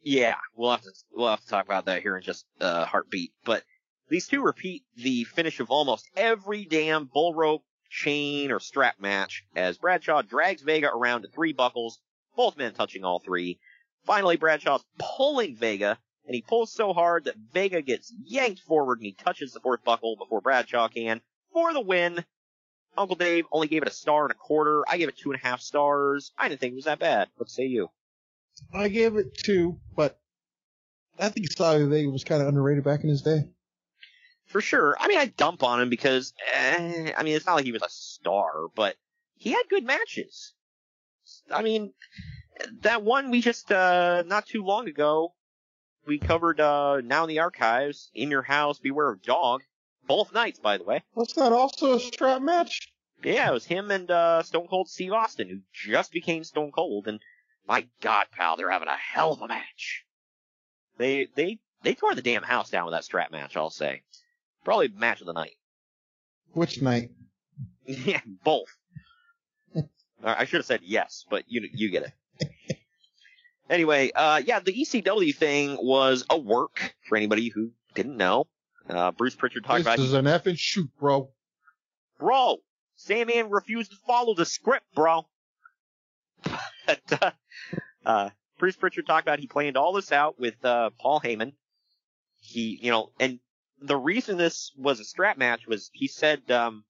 Yeah, we'll have to we'll have to talk about that here in just a uh, heartbeat. But these two repeat the finish of almost every damn bull rope, chain, or strap match as Bradshaw drags Vega around to three buckles, both men touching all three. Finally, Bradshaw's pulling Vega, and he pulls so hard that Vega gets yanked forward and he touches the fourth buckle before Bradshaw can for the win. Uncle Dave only gave it a star and a quarter. I gave it two and a half stars. I didn't think it was that bad. What say you? I gave it two, but I think Savio Vega was kind of underrated back in his day. For sure. I mean, I dump on him because, eh, I mean, it's not like he was a star, but he had good matches. I mean, that one we just, uh, not too long ago, we covered, uh, Now in the Archives, In Your House, Beware of Dog. Both nights, by the way. That's not also a strap match. Yeah, it was him and uh, Stone Cold Steve Austin, who just became Stone Cold, and my God, pal, they're having a hell of a match. They they they tore the damn house down with that strap match. I'll say, probably match of the night. Which night? yeah, both. I should have said yes, but you you get it. Anyway, uh, yeah, the ECW thing was a work for anybody who didn't know. Uh, Bruce Pritchard talked this about. This is an effing shoot, bro. Bro, Sandman refused to follow the script, bro. but, uh, uh, Bruce Pritchard talked about he planned all this out with uh, Paul Heyman. He, you know, and the reason this was a strap match was he said, um,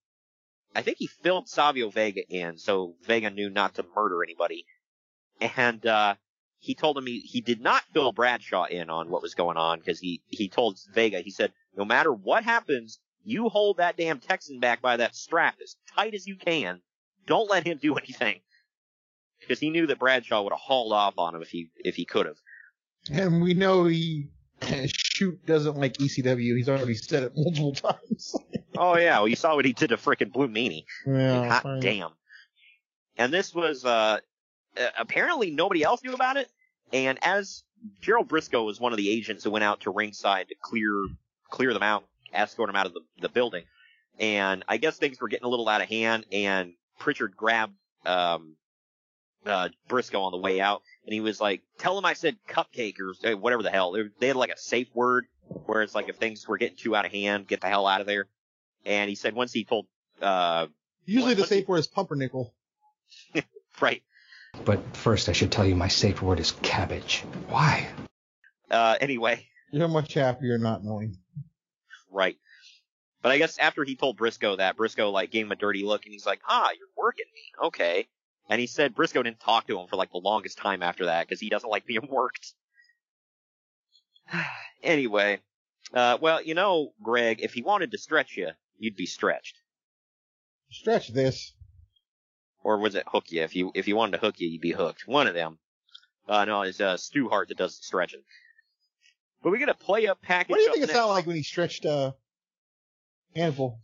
I think he filled Savio Vega in, so Vega knew not to murder anybody. And uh, he told him he, he did not fill Bradshaw in on what was going on because he he told Vega he said no matter what happens, you hold that damn Texan back by that strap as tight as you can. Don't let him do anything because he knew that Bradshaw would have hauled off on him if he if he could have. And we know he shoot doesn't like ECW. He's already said it multiple times. oh yeah, well you saw what he did to frickin' Blue Meanie. Yeah, fine. damn. And this was uh apparently nobody else knew about it. And as Gerald Brisco was one of the agents who went out to ringside to clear clear them out, escort them out of the, the building. And I guess things were getting a little out of hand and Pritchard grabbed um uh Brisco on the way out and he was like, "Tell him I said cupcake or whatever the hell." They had like a safe word where it's like if things were getting too out of hand, get the hell out of there. And he said once he told uh Usually the safe word is pumpernickel. right But first, I should tell you my safe word is cabbage. Why? uh anyway You're much happier not knowing. Right. But I guess after he told Brisco that, Brisco like gave him a dirty look and he's like, ah, you're working me. Okay. And he said Brisco didn't talk to him for like the longest time after that because he doesn't like being worked. anyway. Uh, well, you know, Greg, if he wanted to stretch you, you'd be stretched. Stretch this. Or was it hook you? If you, if he wanted to hook you, you'd be hooked. One of them. Uh, no, it's, uh, Stu Hart that does the stretching. But we get a play up package. What do you think it sounded like when he stretched uh handful?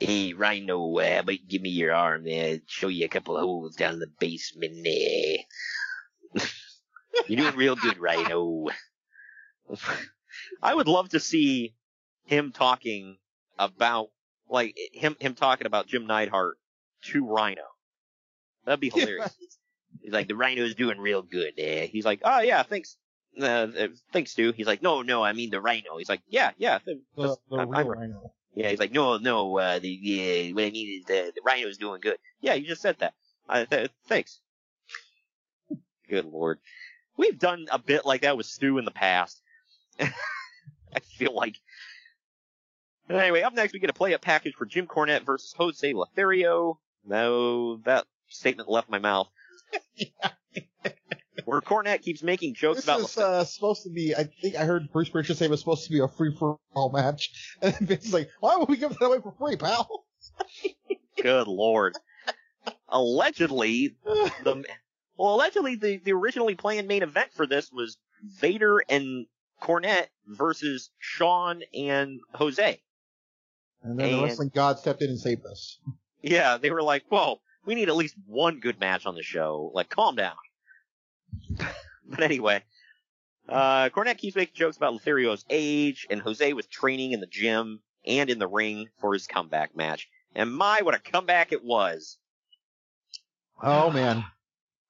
Hey, Rhino, uh, but give me your arm there. Show you a couple of holes down the basement there. You're doing real good, Rhino. I would love to see him talking about, like, him, him talking about Jim Neidhart to Rhino. That'd be hilarious. He's like, the Rhino's doing real good there. He's like, oh yeah, thanks. Uh, uh, thanks, Stu. He's like, no, no, I mean the Rhino. He's like, yeah, yeah. th- The, the I'm- real I'm- rhino. yeah, he's like, no, no, uh, the, yeah, what I mean is the, the rhino's doing good. Yeah, you just said that. Uh, th- thanks. Good lord. We've done a bit like that with Stu in the past. I feel like. Anyway, up next we get a play-up package for Jim Cornette versus Jose Lothario. No, that statement left my mouth. Where Cornette keeps making jokes This about This is uh, supposed to be. I think I heard Bruce Pritchard say it was supposed to be a free for all match, and then Vince's like, "Why would we give that away for free, pal?" Good lord. allegedly, the well, allegedly the, the originally planned main event for this was Vader and Cornette versus Sean and Jose. And then the wrestling god stepped in and saved us. Yeah, they were like, "Whoa, we need at least one good match on the show. Like, calm down." but anyway, uh, Cornette keeps making jokes about Lothario's age, and Jose was training in the gym and in the ring for his comeback match. And my, what a comeback it was! Oh man,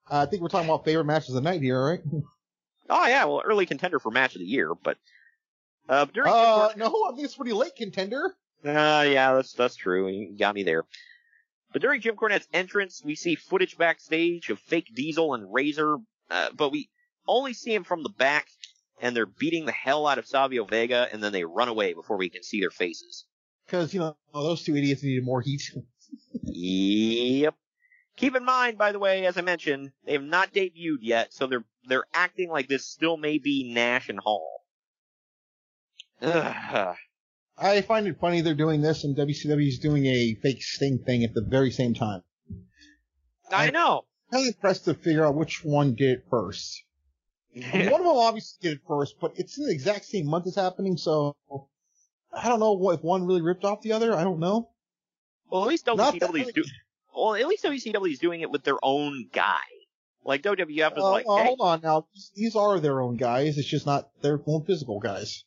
I think we're talking about favorite matches of the night here, right? Oh yeah, well, early contender for match of the year, but uh, during Uh, no, I think it's pretty late contender. Uh, yeah, that's that's true. You got me there. But during Jim Cornette's entrance, we see footage backstage of fake Diesel and Razor, uh, but we only see him from the back, and they're beating the hell out of Savio Vega, and then they run away before we can see their faces. Because you know those two idiots needed more heat. Yep. Keep in mind, by the way, as I mentioned, they have not debuted yet, so they're they're acting like this still may be Nash and Hall. Ugh. I find it funny they're doing this and WCW is doing a fake Sting thing at the very same time. I know. I'm kind of impressed to figure out which one did it first. One of them obviously did it first, but it's in the exact same month it's happening, so I don't know if one really ripped off the other. I don't know. Well, at least Not that- WCW is do. Well, at least WCW is doing it with their own guy. Like WWF is Uh, like, uh, hey, hold on now. These are their own guys. It's just not their own physical guys.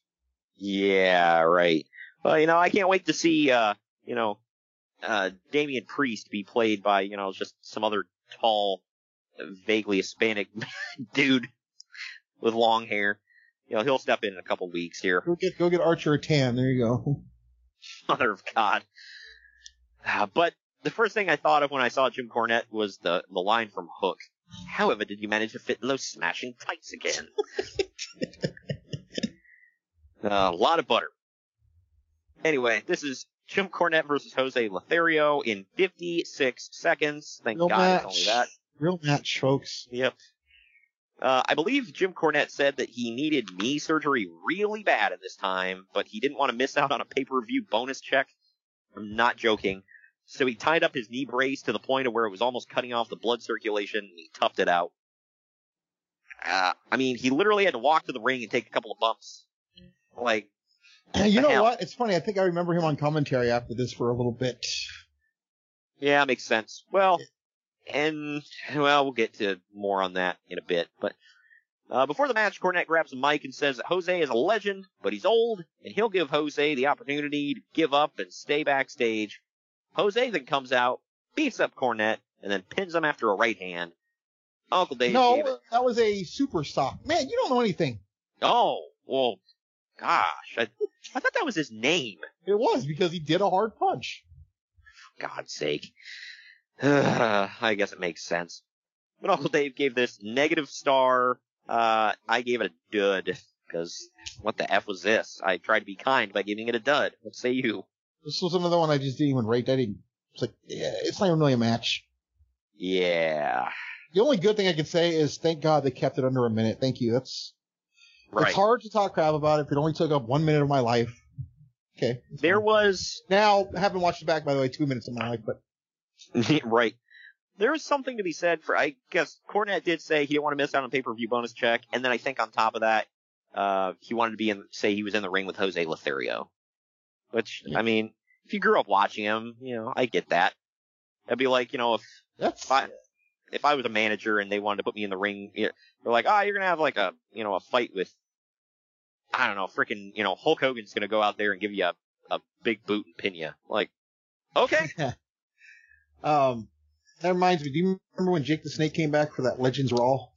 yeah, right. Well, you know, I can't wait to see, uh, you know, uh, Damian Priest be played by, you know, just some other tall, vaguely Hispanic dude with long hair. You know, he'll step in in a couple weeks here. Go get go get Archer a tan. There you go. Mother of God. Uh, but the first thing I thought of when I saw Jim Cornette was the, the line from Hook. However, did you manage to fit in those smashing tights again? Uh, a lot of butter. Anyway, this is Jim Cornette versus Jose Lothario in 56 seconds. Thank Real God match. it's only that. Real match, folks. Yep. Uh, I believe Jim Cornette said that he needed knee surgery really bad at this time, but he didn't want to miss out on a pay-per-view bonus check. I'm not joking. So he tied up his knee brace to the point of where it was almost cutting off the blood circulation, and he toughed it out. Uh, I mean, he literally had to walk to the ring and take a couple of bumps. Like, You know hell? what? It's funny. I think I remember him on commentary after this for a little bit. Yeah, makes sense. Well, and well, we'll get to more on that in a bit. But uh, before the match, Cornette grabs a mic and says that Jose is a legend, but he's old, and he'll give Jose the opportunity to give up and stay backstage. Jose then comes out, beats up Cornette, and then pins him after a right hand. Uncle Dave. No, that was a super stock. Man, you don't know anything. Oh, well, gosh, I, I thought that was his name. It was because he did a hard punch. God's sake. I guess it makes sense. But Uncle Dave gave this negative star. Uh, I gave it a dud. Because what the F was this? I tried to be kind by giving it a dud. What say you? This was another one I just didn't even rate. I didn't. It's like, yeah, it's not even really a match. Yeah. The only good thing I could say is thank God they kept it under a minute. Thank you. That's Right. it's hard to talk crap about if it only took up one minute of my life. Okay. There was Now, I haven't watched it back by the way, two minutes of my life, but right. There is something to be said for, I guess, Cornette did say he didn't want to miss out on a pay-per-view bonus check, and then I think on top of that, uh, he wanted to be in, say he was in the ring with Jose Lothario. Which, I mean, if you grew up watching him, you know, I get that. That'd be like, you know, if, if I, if I was a manager and they wanted to put me in the ring, you know, they're like, ah, you're gonna have like a, you know, a fight with, I don't know, freaking, you know, Hulk Hogan's gonna go out there and give you a, a big boot and pin you. Like, okay. um, that reminds me. Do you remember when Jake the Snake came back for that Legends Raw?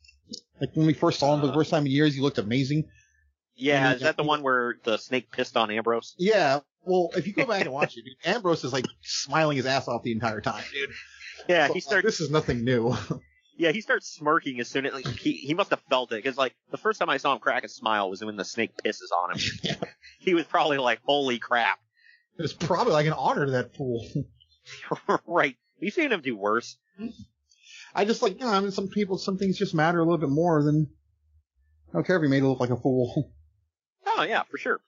Like when we first saw him for the first time in years, he looked amazing. Yeah, is that the one where the snake pissed on Ambrose? Yeah. Well, if you go back and watch it, dude, Ambrose is like smiling his ass off the entire time, dude. Yeah, So, he starts. This is nothing new. Yeah, he starts smirking as soon as like, he he must have felt it because like the first time I saw him crack a smile was when the snake pisses on him. He was probably like, "Holy crap!" It's probably like an honor to that fool. right? We've seen him do worse. I just like, you know, I mean, some people, some things just matter a little bit more than. I don't care if he made it look like a fool. Oh yeah, for sure.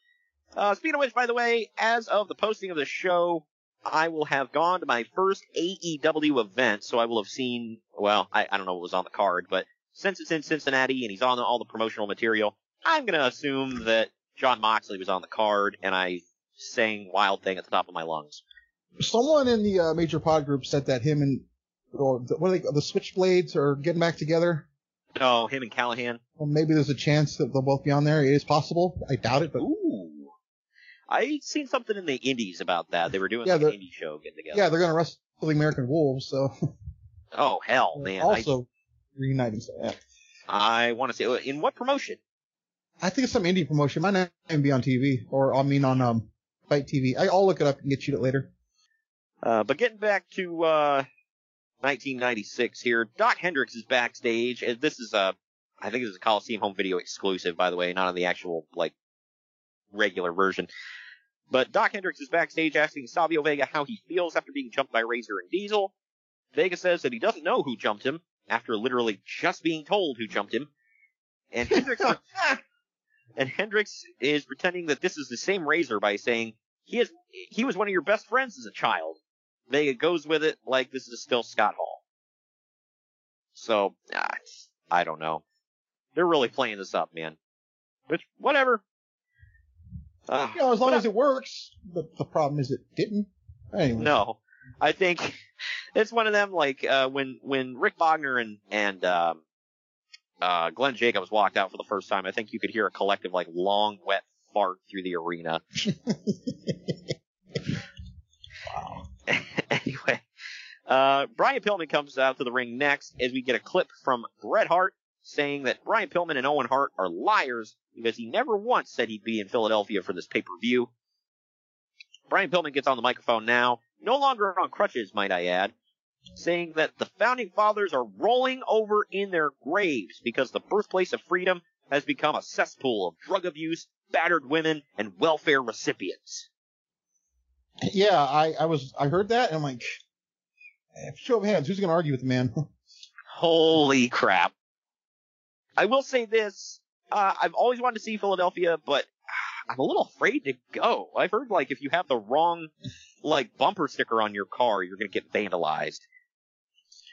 Uh, speaking of which, by the way, as of the posting of the show, I will have gone to my first AEW event, so I will have seen. Well, I, I don't know what was on the card, but since it's in Cincinnati and he's on all the promotional material, I'm gonna assume that Jon Moxley was on the card, and I sang "Wild Thing" at the top of my lungs. Someone in the uh, major pod group said that him and or the, what are they, the Switchblades are getting back together. Oh, him and Callihan. Well, maybe there's a chance that they'll both be on there. It is possible. I doubt it, but Ooh. I seen something in the indies about that. They were doing Yeah, like an indie show getting together. yeah, they're gonna wrestle the American Wolves, so Oh hell, man! also reuniting. So, yeah. I, I want to say in what promotion? I think it's some indie promotion. Might not even be on TV, or I mean on um FITE TV. I, I'll look it up and get you it later. Uh, but getting back to uh, 1996 here, Dok Hendrix is backstage, and this is a, I think this is a Coliseum home video exclusive, by the way, not on the actual like regular version. But Dok Hendrix is backstage asking Savio Vega how he feels after being jumped by Razor and Diesel. Vega says that he doesn't know who jumped him after literally just being told who jumped him. And Hendrix and Hendrix is pretending that this is the same Razor by saying he is he was one of your best friends as a child. Vega goes with it like this is still Scott Hall. So ah, I don't know. They're really playing this up, man. Which whatever. Uh, You know, as long as it works. But the problem is it didn't. Anyway. No, I think it's one of them like uh, when when Rick Bognar and and um, uh, Glenn Jacobs walked out for the first time. I think you could hear a collective like long wet fart through the arena. wow. anyway, uh, Brian Pillman comes out to the ring next as we get a clip from Bret Hart saying that Brian Pillman and Owen Hart are liars because he never once said he'd be in Philadelphia for this pay per view. Brian Pillman gets on the microphone now, no longer on crutches, might I add, saying that the founding fathers are rolling over in their graves because the birthplace of freedom has become a cesspool of drug abuse, battered women, and welfare recipients. Yeah, I, I was, I heard that and I'm like, show of hands, who's going to argue with the man? Holy crap. I will say this, uh, I've always wanted to see Philadelphia, but I'm a little afraid to go. I've heard like if you have the wrong like bumper sticker on your car, you're gonna get vandalized.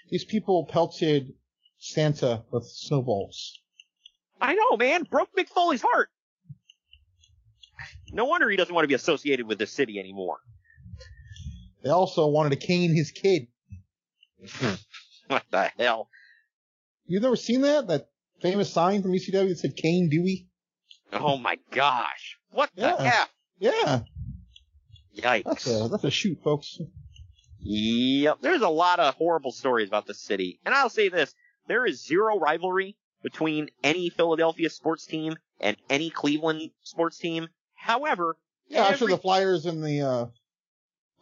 These people pelted Santa with snowballs. I know, man. Broke Mick Foley's heart. No wonder he doesn't want to be associated with this city anymore. They also wanted to cane his kid. what the hell? You've never seen that? That famous sign from ECW that said Cane Dewey? Oh my gosh. What the Yeah. F? Yeah. Yikes. That's a, that's a shoot, folks. Yep. There's a lot of horrible stories about the city. And I'll say this. There is zero rivalry between any Philadelphia sports team and any Cleveland sports team. However, Yeah, I'm sure the Flyers and the, uh,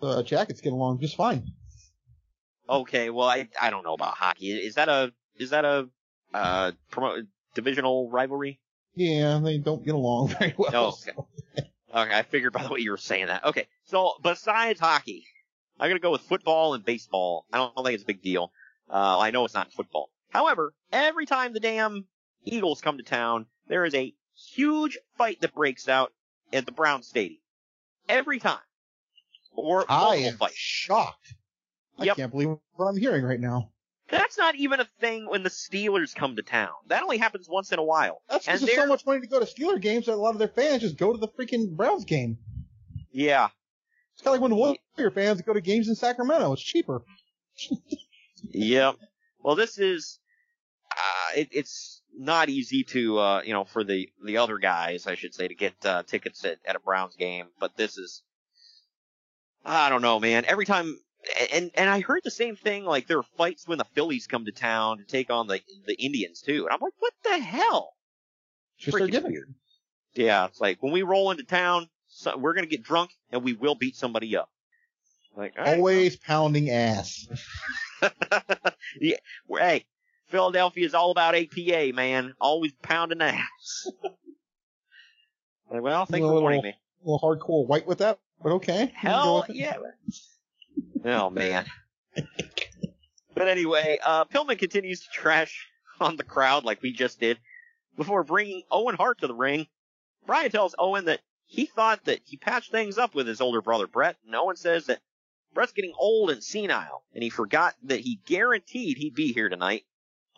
the Jackets get along just fine. Okay, well, I I don't know about hockey. Is that a is that a uh promo, divisional rivalry? Yeah, they don't get along very well. No. Okay. okay, I figured by the way you were saying that. Okay, so besides hockey, I'm gonna go with football and baseball. I don't think it's a big deal. Uh, I know it's not football. However, every time the damn Eagles come to town, there is a huge fight that breaks out at the Brown Stadium. Every time. Or I am fights. shocked. I Yep. can't believe what I'm hearing right now. That's not even a thing when the Steelers come to town. That only happens once in a while. That's because there's so much money to go to Steeler games that a lot of their fans just go to the freaking Browns game. Yeah. It's kind of like when the Warrior fans go to games in Sacramento. It's cheaper. Yep. Well, this is, uh, it, it's not easy to, uh, you know, for the, the other guys, I should say, to get, uh, tickets at, at a Browns game, but this is, I don't know, man. Every time, and, and I heard the same thing, like there are fights when the Phillies come to town to take on the, the Indians too, and I'm like, what the hell? Just their Freaking weird. Yeah, it's like when we roll into town, so we're gonna get drunk and we will beat somebody up. Like, right, Always pounding ass. yeah, well, hey, Philadelphia is all about APA, man. Always pounding ass. Like, well, thanks a for warning me. little hardcore white with that, but okay. You Hell yeah. Oh man. but anyway, uh, Pillman continues to trash on the crowd like we just did before bringing Owen Hart to the ring. Brian tells Owen that he thought that he patched things up with his older brother Bret, and Owen says that Bret's getting old and senile, and he forgot that he guaranteed he'd be here tonight.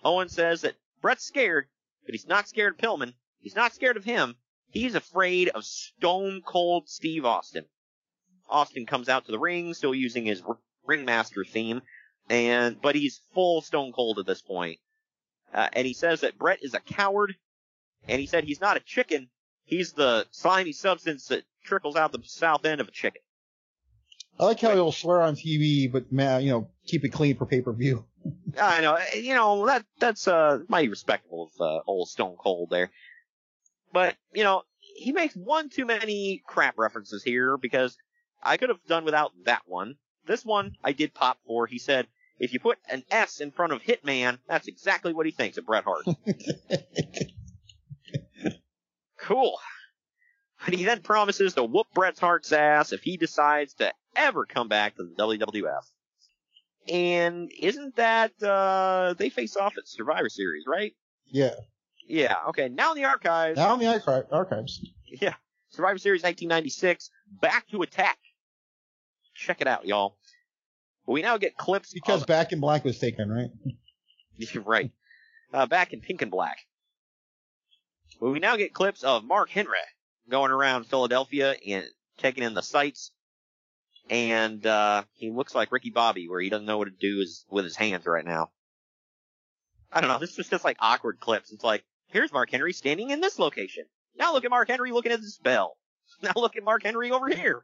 Owen says that Bret's scared, but he's not scared of Pillman. He's not scared of him. He's afraid of Stone Cold Steve Austin. Austin comes out to the ring, still using his ringmaster theme, and but he's full Stone Cold at this point. Uh, and he says that Bret is a coward, and he said he's not a chicken. He's the slimy substance that trickles out the south end of a chicken. I like how he'll swear on TV, but man, you know, keep it clean for pay per view. I know, you know that that's uh mighty respectful of uh, old Stone Cold there. But you know, he makes one too many crap references here because I could have done without that one. This one I did pop for. He said, if you put an S in front of Hitman, that's exactly what he thinks of Bret Hart. cool. But he then promises to whoop Bret Hart's ass if he decides to ever come back to the WWF. And isn't that uh they face off at Survivor Series, right? Yeah. Yeah, okay. Now in the archives. Now in the archi- archives. Yeah. Survivor Series 1996, Back to Attack. Check it out, y'all. We now get clips Because Back in Black was taken, right? You're right. Uh, back in pink and black. We now get clips of Mark Henry going around Philadelphia and taking in the sights. And, uh, he looks like Ricky Bobby where he doesn't know what to do is, with his hands right now. I don't know. This was just like awkward clips. It's like, here's Mark Henry standing in this location. Now look at Mark Henry looking at this bell. Now look at Mark Henry over here.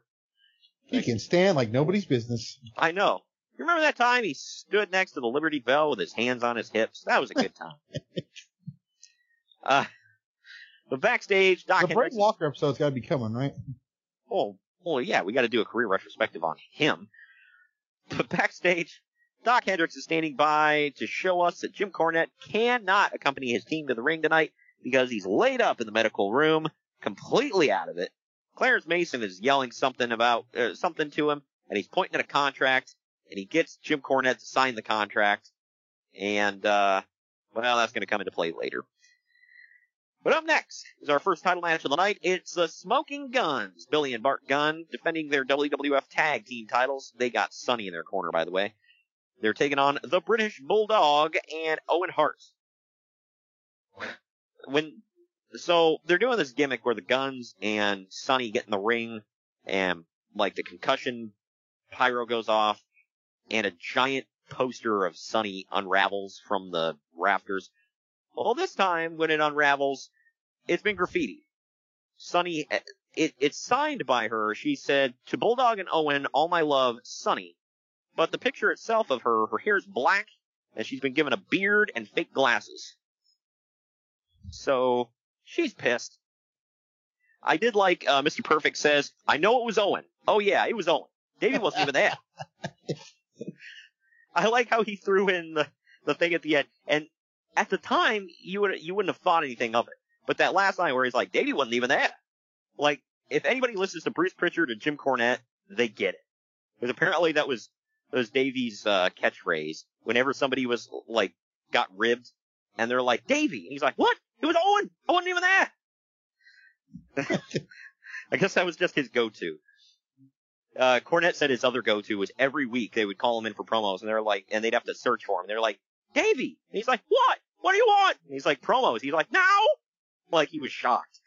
He can stand like nobody's business. I know. You remember that time he stood next to the Liberty Bell with his hands on his hips? That was a good time. uh, but backstage, Doc the Brett Walker episode's got to be coming, right? Oh, well, yeah, we got to do a career retrospective on him. But backstage, Dok Hendrix is standing by to show us that Jim Cornette cannot accompany his team to the ring tonight because he's laid up in the medical room, completely out of it. Clarence Mason is yelling something about uh, something to him, and he's pointing at a contract, and he gets Jim Cornette to sign the contract, and uh, well, that's going to come into play later. But up next is our first title match of the night. It's the Smoking Guns, Billy and Bart Gunn defending their WWF Tag Team titles. They got Sunny in their corner, by the way. They're taking on the British Bulldog and Owen Hart. When so they're doing this gimmick where the Guns and Sunny get in the ring, and like the concussion pyro goes off, and a giant poster of Sunny unravels from the rafters. Well, this time when it unravels, it's been graffiti. Sunny, eh, it, it's signed by her. She said, to Bulldog and Owen, all my love, Sunny. But the picture itself of her, her hair's black, and she's been given a beard and fake glasses. So, she's pissed. I did like, uh, Mr. Perfect says, I know it was Owen. Oh yeah, it was Owen. Davey wasn't even there. I like how he threw in the, the thing at the end. And at the time, you would you wouldn't have thought anything of it. But that last line where he's like, Davey wasn't even there. Like, if anybody listens to Bruce Pritchard or Jim Cornette, they get it. Because apparently that was, that was Davey's, uh, catchphrase. Whenever somebody was, like, got ribbed, and they're like, Davey! And he's like, what? It was Owen! I wasn't even there! I guess that was just his go-to. Uh, Cornette said his other go-to was every week they would call him in for promos, and they're like, and they'd have to search for him. They're like, Davey! And he's like, what? What do you want? And he's like, promos. He's like, now? Like, he was shocked.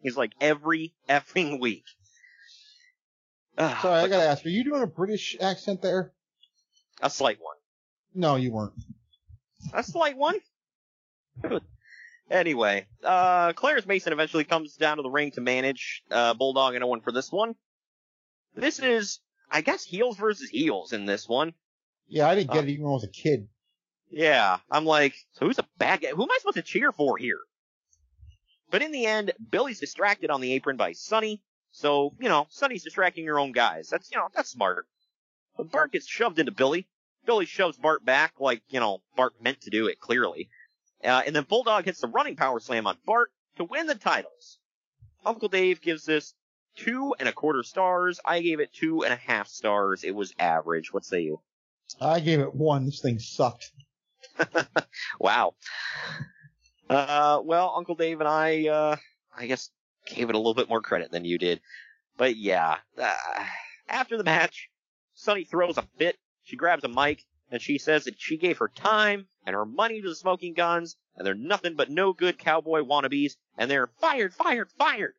He's like, every effing week. Sorry, I gotta ask, are you doing a British accent there? A slight one. No, you weren't. A slight one? anyway, uh, Clarence Mason eventually comes down to the ring to manage, uh, Bulldog and Owen for this one. This is, I guess, heels versus heels in this one. Yeah, I didn't get Uh, it even when I was a kid. Yeah, I'm like, so who's a bad guy? Who am I supposed to cheer for here? But in the end, Billy's distracted on the apron by Sunny. So, you know, Sunny's distracting your own guys. That's, you know, that's smart. But Bart gets shoved into Billy. Billy shoves Bart back like, you know, Bart meant to do it, clearly. Uh, and then Bulldog hits the running power slam on Bart to win the titles. Uncle Dave gives this two and a quarter stars. I gave it two and a half stars. It was average. What say you? I gave it one. This thing sucked. Wow. Uh, well, Uncle Dave and I, uh, I guess gave it a little bit more credit than you did. But yeah, uh, after the match, Sunny throws a fit. She grabs a mic and she says that she gave her time and her money to the smoking guns and they're nothing but no good cowboy wannabes and they're fired, fired, fired.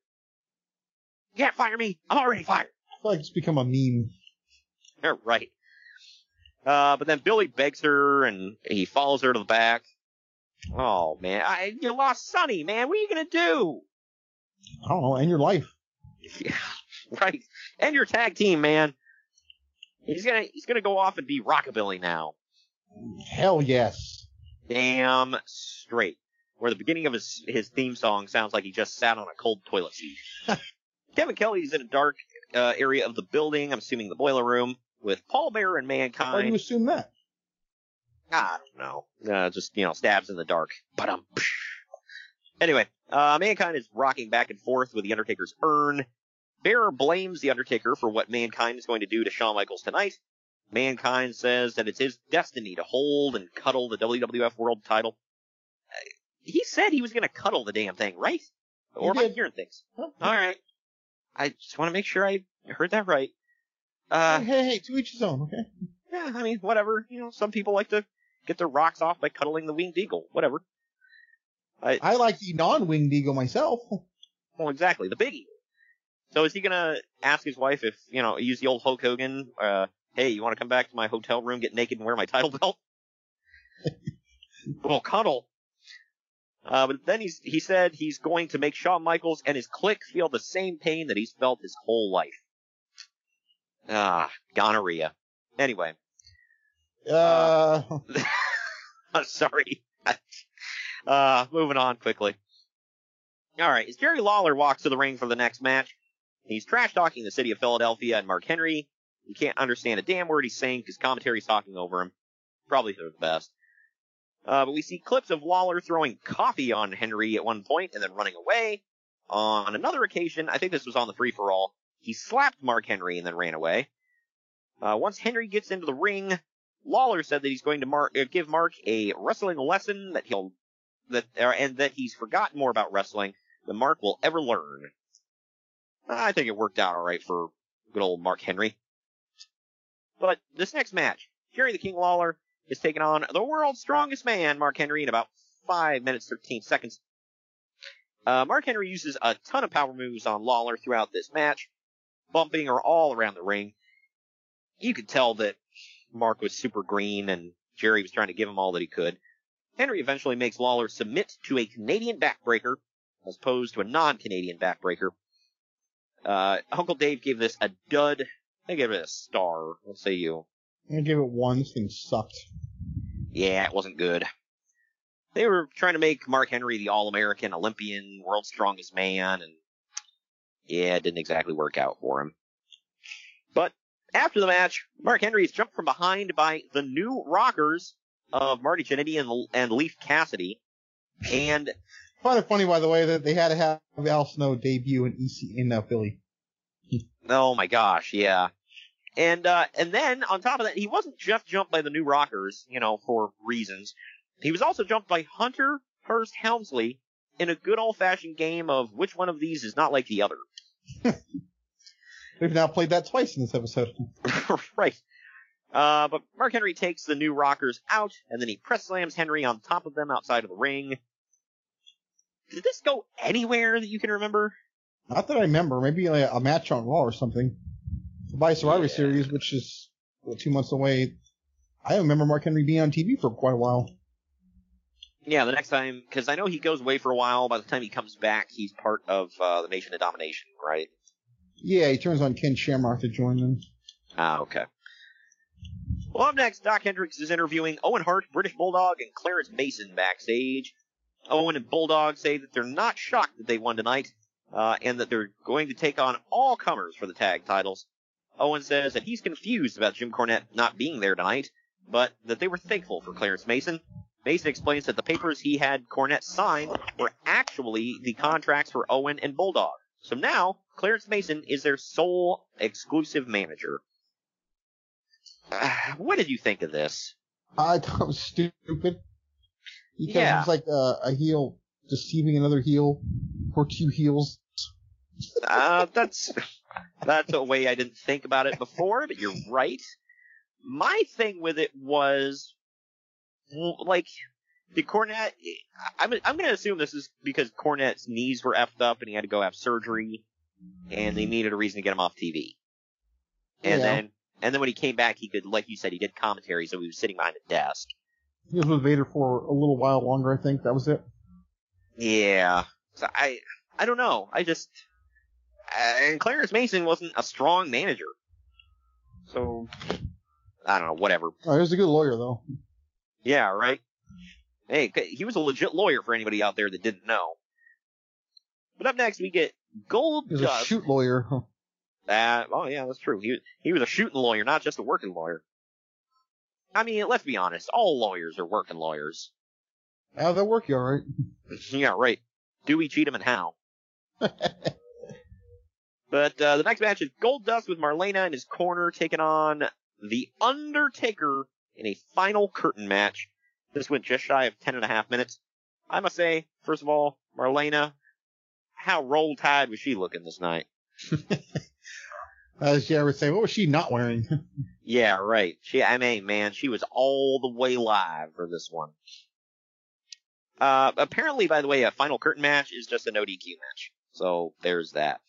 You can't fire me. I'm already fired. I feel like it's become a meme. You're right. Uh, but then Billy begs her and he follows her to the back. Oh man, I, you lost Sunny, man. What are you gonna do? I don't know, end your life. Yeah, right. And your tag team, man. He's gonna he's gonna go off and be rockabilly now. Hell yes. Damn straight. Where the beginning of his his theme song sounds like he just sat on a cold toilet seat. Kevin Kelly's in a dark uh, area of the building. I'm assuming the boiler room with Paul Bearer and Why do you Mankind. assume that? I don't know. Uh, just, you know, stabs in the dark. But um. Anyway, uh, Mankind is rocking back and forth with the Undertaker's urn. Bearer blames the Undertaker for what Mankind is going to do to Shawn Michaels tonight. Mankind says that it's his destiny to hold and cuddle the WWF World title. Uh, he said he was going to cuddle the damn thing, right? Or am I hearing things? All right. I just want to make sure I heard that right. Uh, hey, hey, hey, to each his own, okay? yeah, I mean, whatever. You know, some people like to get their rocks off by cuddling the winged eagle. Whatever. I, I like the non-winged eagle myself. Well, exactly, the Big Eagle. So is he gonna ask his wife if, you know, use the old Hulk Hogan, uh, hey, you want to come back to my hotel room, get naked, and wear my title belt? well, cuddle. Uh, but then he's, he said he's going to make Shawn Michaels and his clique feel the same pain that he's felt his whole life. Ah, gonorrhea. Anyway. Uh, uh sorry. uh, moving on quickly. Alright, as Jerry Lawler walks to the ring for the next match, he's trash talking the city of Philadelphia and Mark Henry. You can't understand a damn word he's saying because commentary's talking over him. Probably the best. Uh, but we see clips of Lawler throwing coffee on Henry at one point and then running away. On another occasion, I think this was on the free for all, he slapped Mark Henry and then ran away. Uh, once Henry gets into the ring, Lawler said that he's going to Mark, uh, give Mark a wrestling lesson that he'll that uh, and that he's forgotten more about wrestling than Mark will ever learn. I think it worked out all right for good old Mark Henry. But this next match, Jerry the King Lawler is taking on the world's strongest man, Mark Henry, in about five minutes thirteen seconds. Uh, Mark Henry uses a ton of power moves on Lawler throughout this match, bumping her all around the ring. You could tell that Mark was super green and Jerry was trying to give him all that he could. Henry eventually makes Lawler submit to a Canadian backbreaker as opposed to a non-Canadian backbreaker. Uh, Uncle Dave gave this a dud. I gave it a star. What say you? I gave it one. This thing sucked. Yeah, it wasn't good. They were trying to make Mark Henry the All-American, Olympian, world's strongest man, and yeah, it didn't exactly work out for him. But after the match, Mark Henry is jumped from behind by the new Rockers of Marty Jannetty and, and Leif Cassidy. And find it funny, by the way, that they had to have Al Snow debut in EC in uh, Philly. oh my gosh, yeah. And uh, and then on top of that, he wasn't just jumped by the new Rockers, you know, for reasons. He was also jumped by Hunter Hearst Helmsley in a good old fashioned game of which one of these is not like the other. We've now played that twice in this episode. right. Uh, but Mark Henry takes the new Rockers out, and then he press slams Henry on top of them outside of the ring. Did this go anywhere that you can remember? Not that I remember. Maybe like a match on Raw or something. By Survivor yeah. Series, which is well, two months away. I remember Mark Henry being on TV for quite a while. Yeah, the next time, because I know he goes away for a while. By the time he comes back, he's part of uh, the Nation of Domination, right? Yeah, he turns on Ken Shamrock to join them. Ah, okay. Well, up next, Dok Hendrix is interviewing Owen Hart, British Bulldog, and Clarence Mason backstage. Owen and Bulldog say that they're not shocked that they won tonight, uh, and that they're going to take on all comers for the tag titles. Owen says that he's confused about Jim Cornette not being there tonight, but that they were thankful for Clarence Mason. Mason explains that the papers he had Cornette sign were actually the contracts for Owen and Bulldog. So now, Clarence Mason is their sole exclusive manager. Uh, what did you think of this? I thought it was stupid. Because yeah. it's like a, a heel deceiving another heel or two heels. Uh, that's that's a way I didn't think about it before, but you're right. My thing with it was like the Cornette. I'm I'm gonna assume this is because Cornette's knees were effed up and he had to go have surgery, and they needed a reason to get him off TV. And Yeah. then and then when he came back, he could, like you said, he did commentary, so he was sitting behind a desk. He was with Vader for a little while longer, I think. That was it. Yeah. So I, I don't know. I just, and Clarence Mason wasn't a strong manager. So, I don't know, whatever. Oh, he was a good lawyer, though. Yeah, right? Hey, he was a legit lawyer for anybody out there that didn't know. But up next, we get Gold He was a shoot lawyer. Huh. Uh, oh yeah, that's true. He he was a shooting lawyer, not just a working lawyer. I mean, let's be honest. All lawyers are working lawyers. How'd that work you alright? yeah, right. Dewey, Cheatham, and Howe. but uh, the next match is Goldust with Marlena in his corner taking on The Undertaker in a final curtain match. This went just shy of ten and a half minutes. I must say, first of all, Marlena, how roll tide was she looking this night? As Jerry would say, what was she not wearing? Yeah, right. She, I mean, man, she was all the way live for this one. Uh, apparently, by the way, a final curtain match is just a no DQ match. So there's that.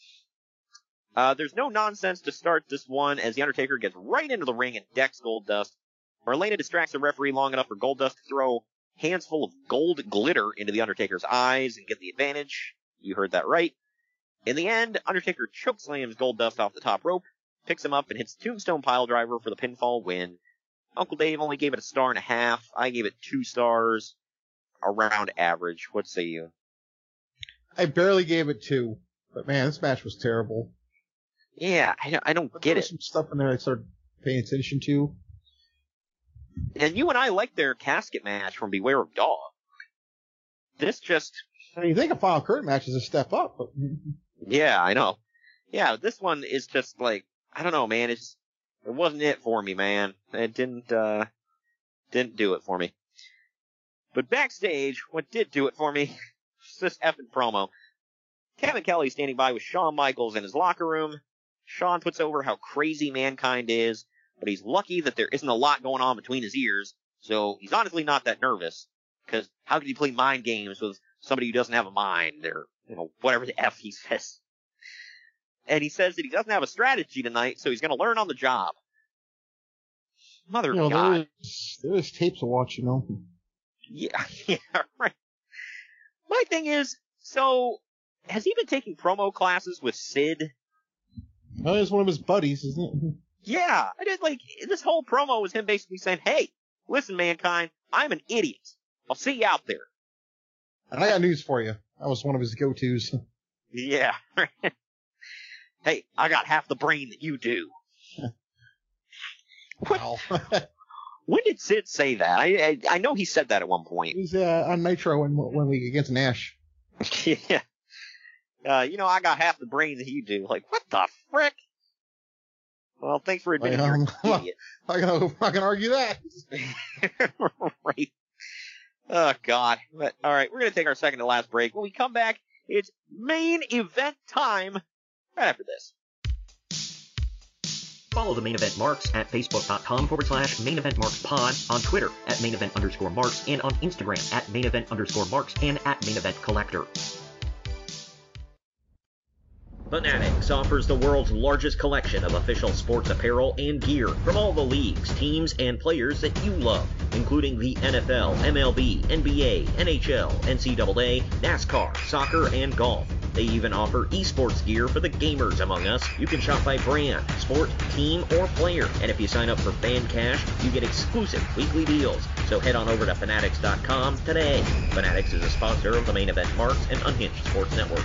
Uh, there's no nonsense to start this one as The Undertaker gets right into the ring and decks Goldust. Marlena distracts the referee long enough for Goldust to throw hands full of gold glitter into The Undertaker's eyes and get the advantage. You heard that right. In the end, Undertaker chokeslams Goldust off the top rope, picks him up, and hits Tombstone Piledriver for the pinfall win. Uncle Dave only gave it a star and a half. I gave it two stars, around average. What say you? I barely gave it two, but man, this match was terrible. Yeah, I don't, I don't But get there it. Some stuff in there I started paying attention to. And you and I liked their casket match from Beware of Dog. This just, I mean, you think a final curtain match is a step up, but yeah, I know. Yeah, this one is just like, I don't know, man. It's, it wasn't it for me, man. It didn't, uh, didn't do it for me. But backstage, what did do it for me was this effing promo. Kevin Kelly standing by with Shawn Michaels in his locker room. Shawn puts over how crazy mankind is, but he's lucky that there isn't a lot going on between his ears, so he's honestly not that nervous. Because how could he play mind games with somebody who doesn't have a mind, or, you know, whatever the F he says. And he says that he doesn't have a strategy tonight, so he's gonna learn on the job. Mother you know, God. there's, there's tapes to watch, you know. Yeah, yeah, right. My thing is, so, has he been taking promo classes with Sid? Oh, it's one of his buddies, isn't it? Yeah, I did like, this whole promo was him basically saying, hey, listen mankind, I'm an idiot. I'll see you out there. And I got news for you. That was one of his go-tos. Yeah. hey, I got half the brain that you do. Wow. When did Sid say that? I, I I know he said that at one point. He's uh, on Nitro when when we against Nash. yeah. Uh, you know, I got half the brain that you do. Like, what the frick? Well, thanks for admitting you're an Um, idiot. I can I can argue that. right. Oh God. But all right, we're gonna take our second to last break. When we come back, it's main event time. Right after this. Follow the main event marks at facebook.com forward slash main event marks pod, on Twitter at main event underscore marks, and on Instagram at main event underscore marks and at main event collector. Fanatics offers the world's largest collection of official sports apparel and gear from all the leagues, teams, and players that you love, including the NFL, MLB, NBA, NHL, NCAA, NASCAR, soccer, and golf. They even offer esports gear for the gamers among us. You can shop by brand, sport, team, or player. And if you sign up for Fan Cash, you get exclusive weekly deals. So head on over to Fanatics.com today. Fanatics is a sponsor of the main event Marks and Unhinged Sports Network.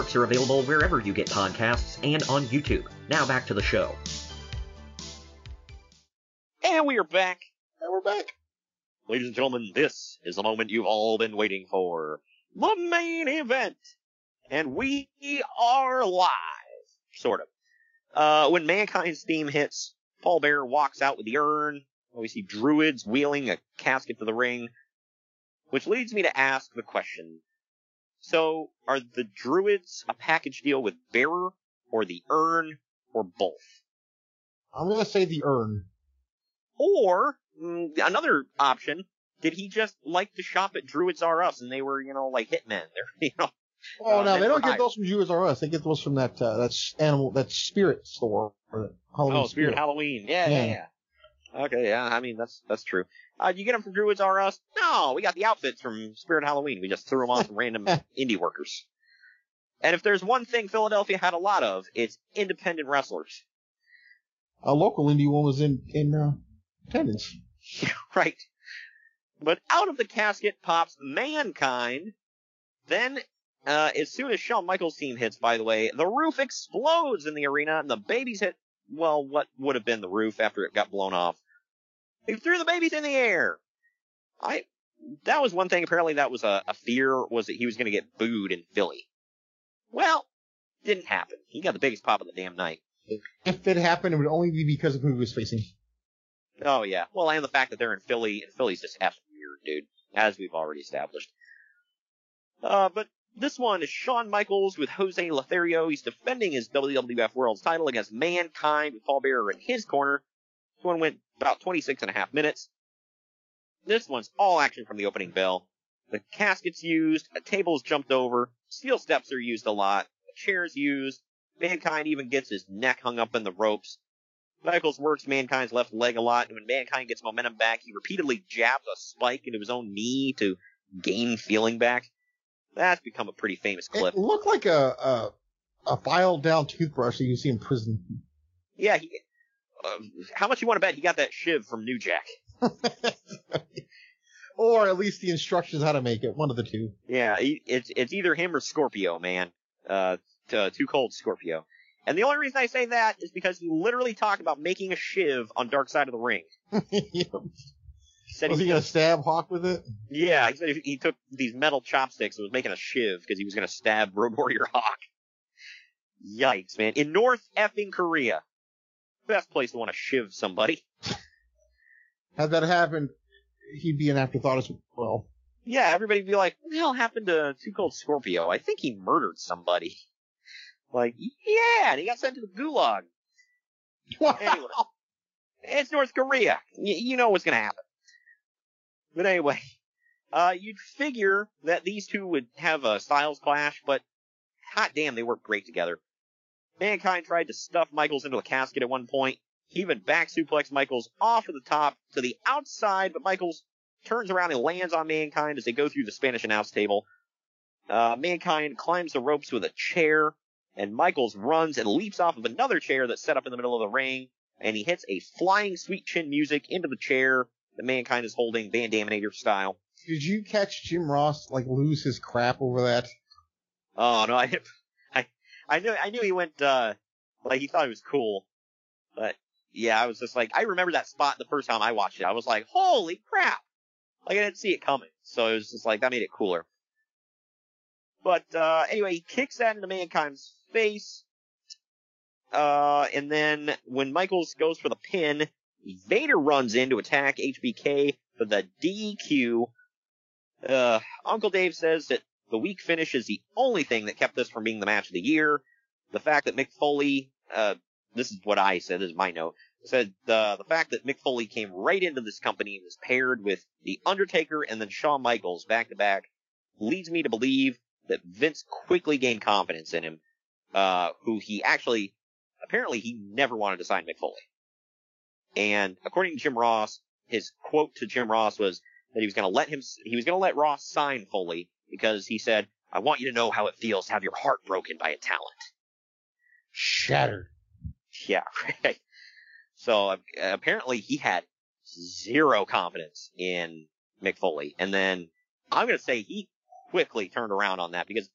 Marks are available wherever you get podcasts and on YouTube. Now back to the show. And we are back. And we're back. Ladies and gentlemen, this is the moment you've all been waiting for. The main event. And we are live. Sort of. Uh, when Mankind's theme hits, Paul Bearer walks out with the urn. We see druids wheeling a casket to the ring. Which leads me to ask the question. So, are the druids a package deal with Bearer, or the urn, or both? I'm gonna say the urn. Or mm, another option, did he just like to shop at Druids R Us and they were, you know, like hitmen? They're, you know. Oh uh, no, they don't get those from Druids R Us. They get those from that uh, that animal that spirit store or Halloween Oh, Spirit Halloween. Yeah, yeah, Yeah. yeah. Okay, yeah, I mean that's that's true. Uh, you get them from Druids R Us? No, we got the outfits from Spirit Halloween. We just threw them on some random indie workers. And if there's one thing Philadelphia had a lot of, it's independent wrestlers. A local indie one was in in uh, attendance. right. But out of the casket pops Mankind. Then, uh, as soon as Shawn Michaels' team hits, by the way, the roof explodes in the arena and the babies hit, well, what would have been the roof after it got blown off. They threw the babies in the air. I, that was one thing apparently that was a, a fear was that he was going to get booed in Philly. Well, didn't happen. He got the biggest pop of the damn night. If it happened, it would only be because of who he was facing. Oh yeah. Well, and the fact that they're in Philly, and Philly's just effing weird, dude, as we've already established. Uh, but this one is Shawn Michaels with Jose Lothario. He's defending his WWF World's title against Mankind with Paul Bearer in his corner. This one went about 26 and a half minutes. This one's all action from the opening bell. The casket's used, a table's jumped over, steel steps are used a lot, a chair's used, Mankind even gets his neck hung up in the ropes. Michaels works Mankind's left leg a lot, and when Mankind gets momentum back, he repeatedly jabs a spike into his own knee to gain feeling back. That's become a pretty famous clip. It looked like a a, a filed down toothbrush that you see in prison. Yeah, he, uh, how much you want to bet he got that shiv from New Jack? or at least the instructions how to make it. One of the two. Yeah, it's it's either him or Scorpio, man. Uh, Too Cold Scorpio. And the only reason I say that is because he literally talked about making a shiv on Dark Side of the Ring. yep. Said was he gonna stab Hawk with it? Yeah, he said he, he took these metal chopsticks and was making a shiv because he was gonna stab Road Warrior Hawk. Yikes, man! In North effing Korea, best place to want to shiv somebody. Had that happened, he'd be an afterthought as well. Yeah, everybody'd be like, what the hell happened to Too Cold Scorpio? I think he murdered somebody. Like, yeah, and he got sent to the gulag. Wow. Anyway, it's North Korea. Y- you know what's gonna happen. But anyway, uh, you'd figure that these two would have a styles clash, but hot damn, they work great together. Mankind tried to stuff Michaels into a casket at one point. He even back suplexed Michaels off of the top to the outside, but Michaels turns around and lands on Mankind as they go through the Spanish announce table. Uh, Mankind climbs the ropes with a chair, and Michaels runs and leaps off of another chair that's set up in the middle of the ring, and he hits a flying sweet chin music into the chair that Mankind is holding, Van Daminator style. Did you catch Jim Ross like lose his crap over that? Oh no, I, I, knew, I knew he went, uh, like he thought it was cool, but yeah, I was just like, I remember that spot the first time I watched it. I was like, holy crap! Like I didn't see it coming, so it was just like that made it cooler. But uh, anyway, he kicks that into Mankind's face. Uh, and then when Michaels goes for the pin, Vader runs in to attack HBK for the DQ. Uh, Uncle Dave says that the weak finish is the only thing that kept this from being the match of the year. The fact that Mick Foley, uh, this is what I said, this is my note, said the the fact that Mick Foley came right into this company and was paired with The Undertaker and then Shawn Michaels back to back leads me to believe that Vince quickly gained confidence in him, uh, who he actually, apparently he never wanted to sign Mick Foley. And according to Jim Ross, his quote to Jim Ross was that he was going to let him, he was going to let Ross sign Foley because he said, I want you to know how it feels to have your heart broken by a talent. Shattered. Yeah, right. So uh, apparently he had zero confidence in Mick Foley. And then I'm going to say he quickly turned around on that because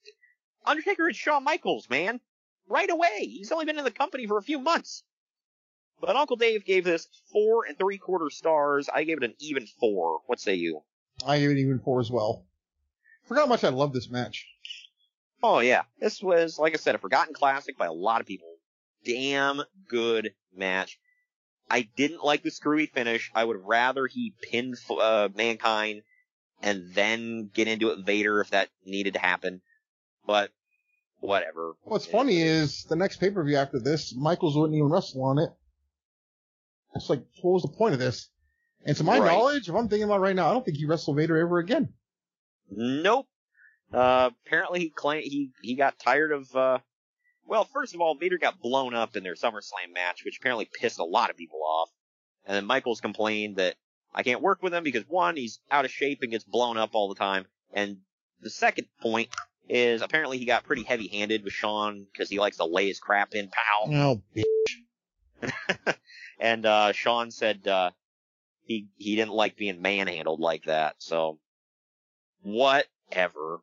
Undertaker is Shawn Michaels, man. Right away. He's only been in the company for a few months. But Uncle Dave gave this four and three quarter stars. I gave it an even four. What say you? I gave it even four as well. Forgot how much I love this match. Oh yeah. This was, like I said, a forgotten classic by a lot of people. Damn good match. I didn't like the screwy finish. I would rather he pinned uh, Mankind and then get into it Vader if that needed to happen. But whatever. What's funny is the next pay per view after this, Michaels wouldn't even wrestle on it. It's like, what was the point of this? And to my Right. knowledge, if I'm thinking about it right now, I don't think he wrestled Vader ever again. Nope. Uh, apparently he claimed he he got tired of. Uh, well, first of all, Vader got blown up in their SummerSlam match, which apparently pissed a lot of people off. And then Michaels complained that I can't work with him because one, he's out of shape and gets blown up all the time. And the second point is apparently he got pretty heavy handed with Shawn because he likes to lay his crap in, pal. Oh, bitch. and, uh, Shawn said, uh, he, he didn't like being manhandled like that. So, whatever.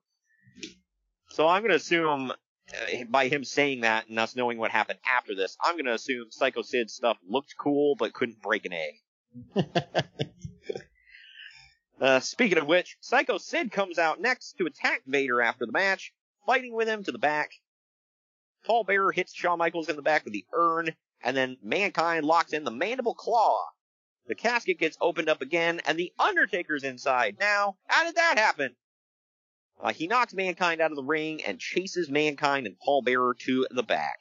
So I'm gonna assume, uh, by him saying that and us knowing what happened after this, I'm gonna assume Psycho Sid's stuff looked cool but couldn't break an egg. Uh, speaking of which, Psycho Sid comes out next to attack Vader after the match, fighting with him to the back. Paul Bearer hits Shawn Michaels in the back with the urn, and then Mankind locks in the mandible claw. The casket gets opened up again, and the Undertaker's inside. Now, how did that happen? Uh, he knocks Mankind out of the ring and chases Mankind and Paul Bearer to the back.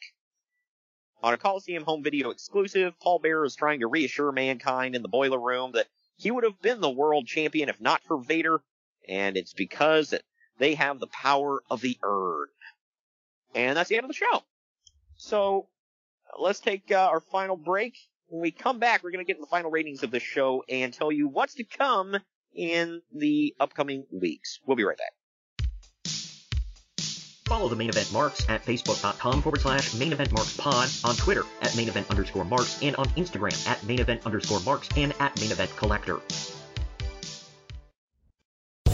On a Coliseum home video exclusive, Paul Bearer is trying to reassure Mankind in the boiler room that he would have been the world champion if not for Vader, and it's because they have the power of the urn. And that's the end of the show. So, let's take uh, our final break. When we come back, we're going to get the final ratings of the show and tell you what's to come in the upcoming weeks. We'll be right back. Follow the main event marks at facebook.com forward slash main event marks pod, on Twitter at main event underscore marks, and on Instagram at main event underscore marks and at main event collector.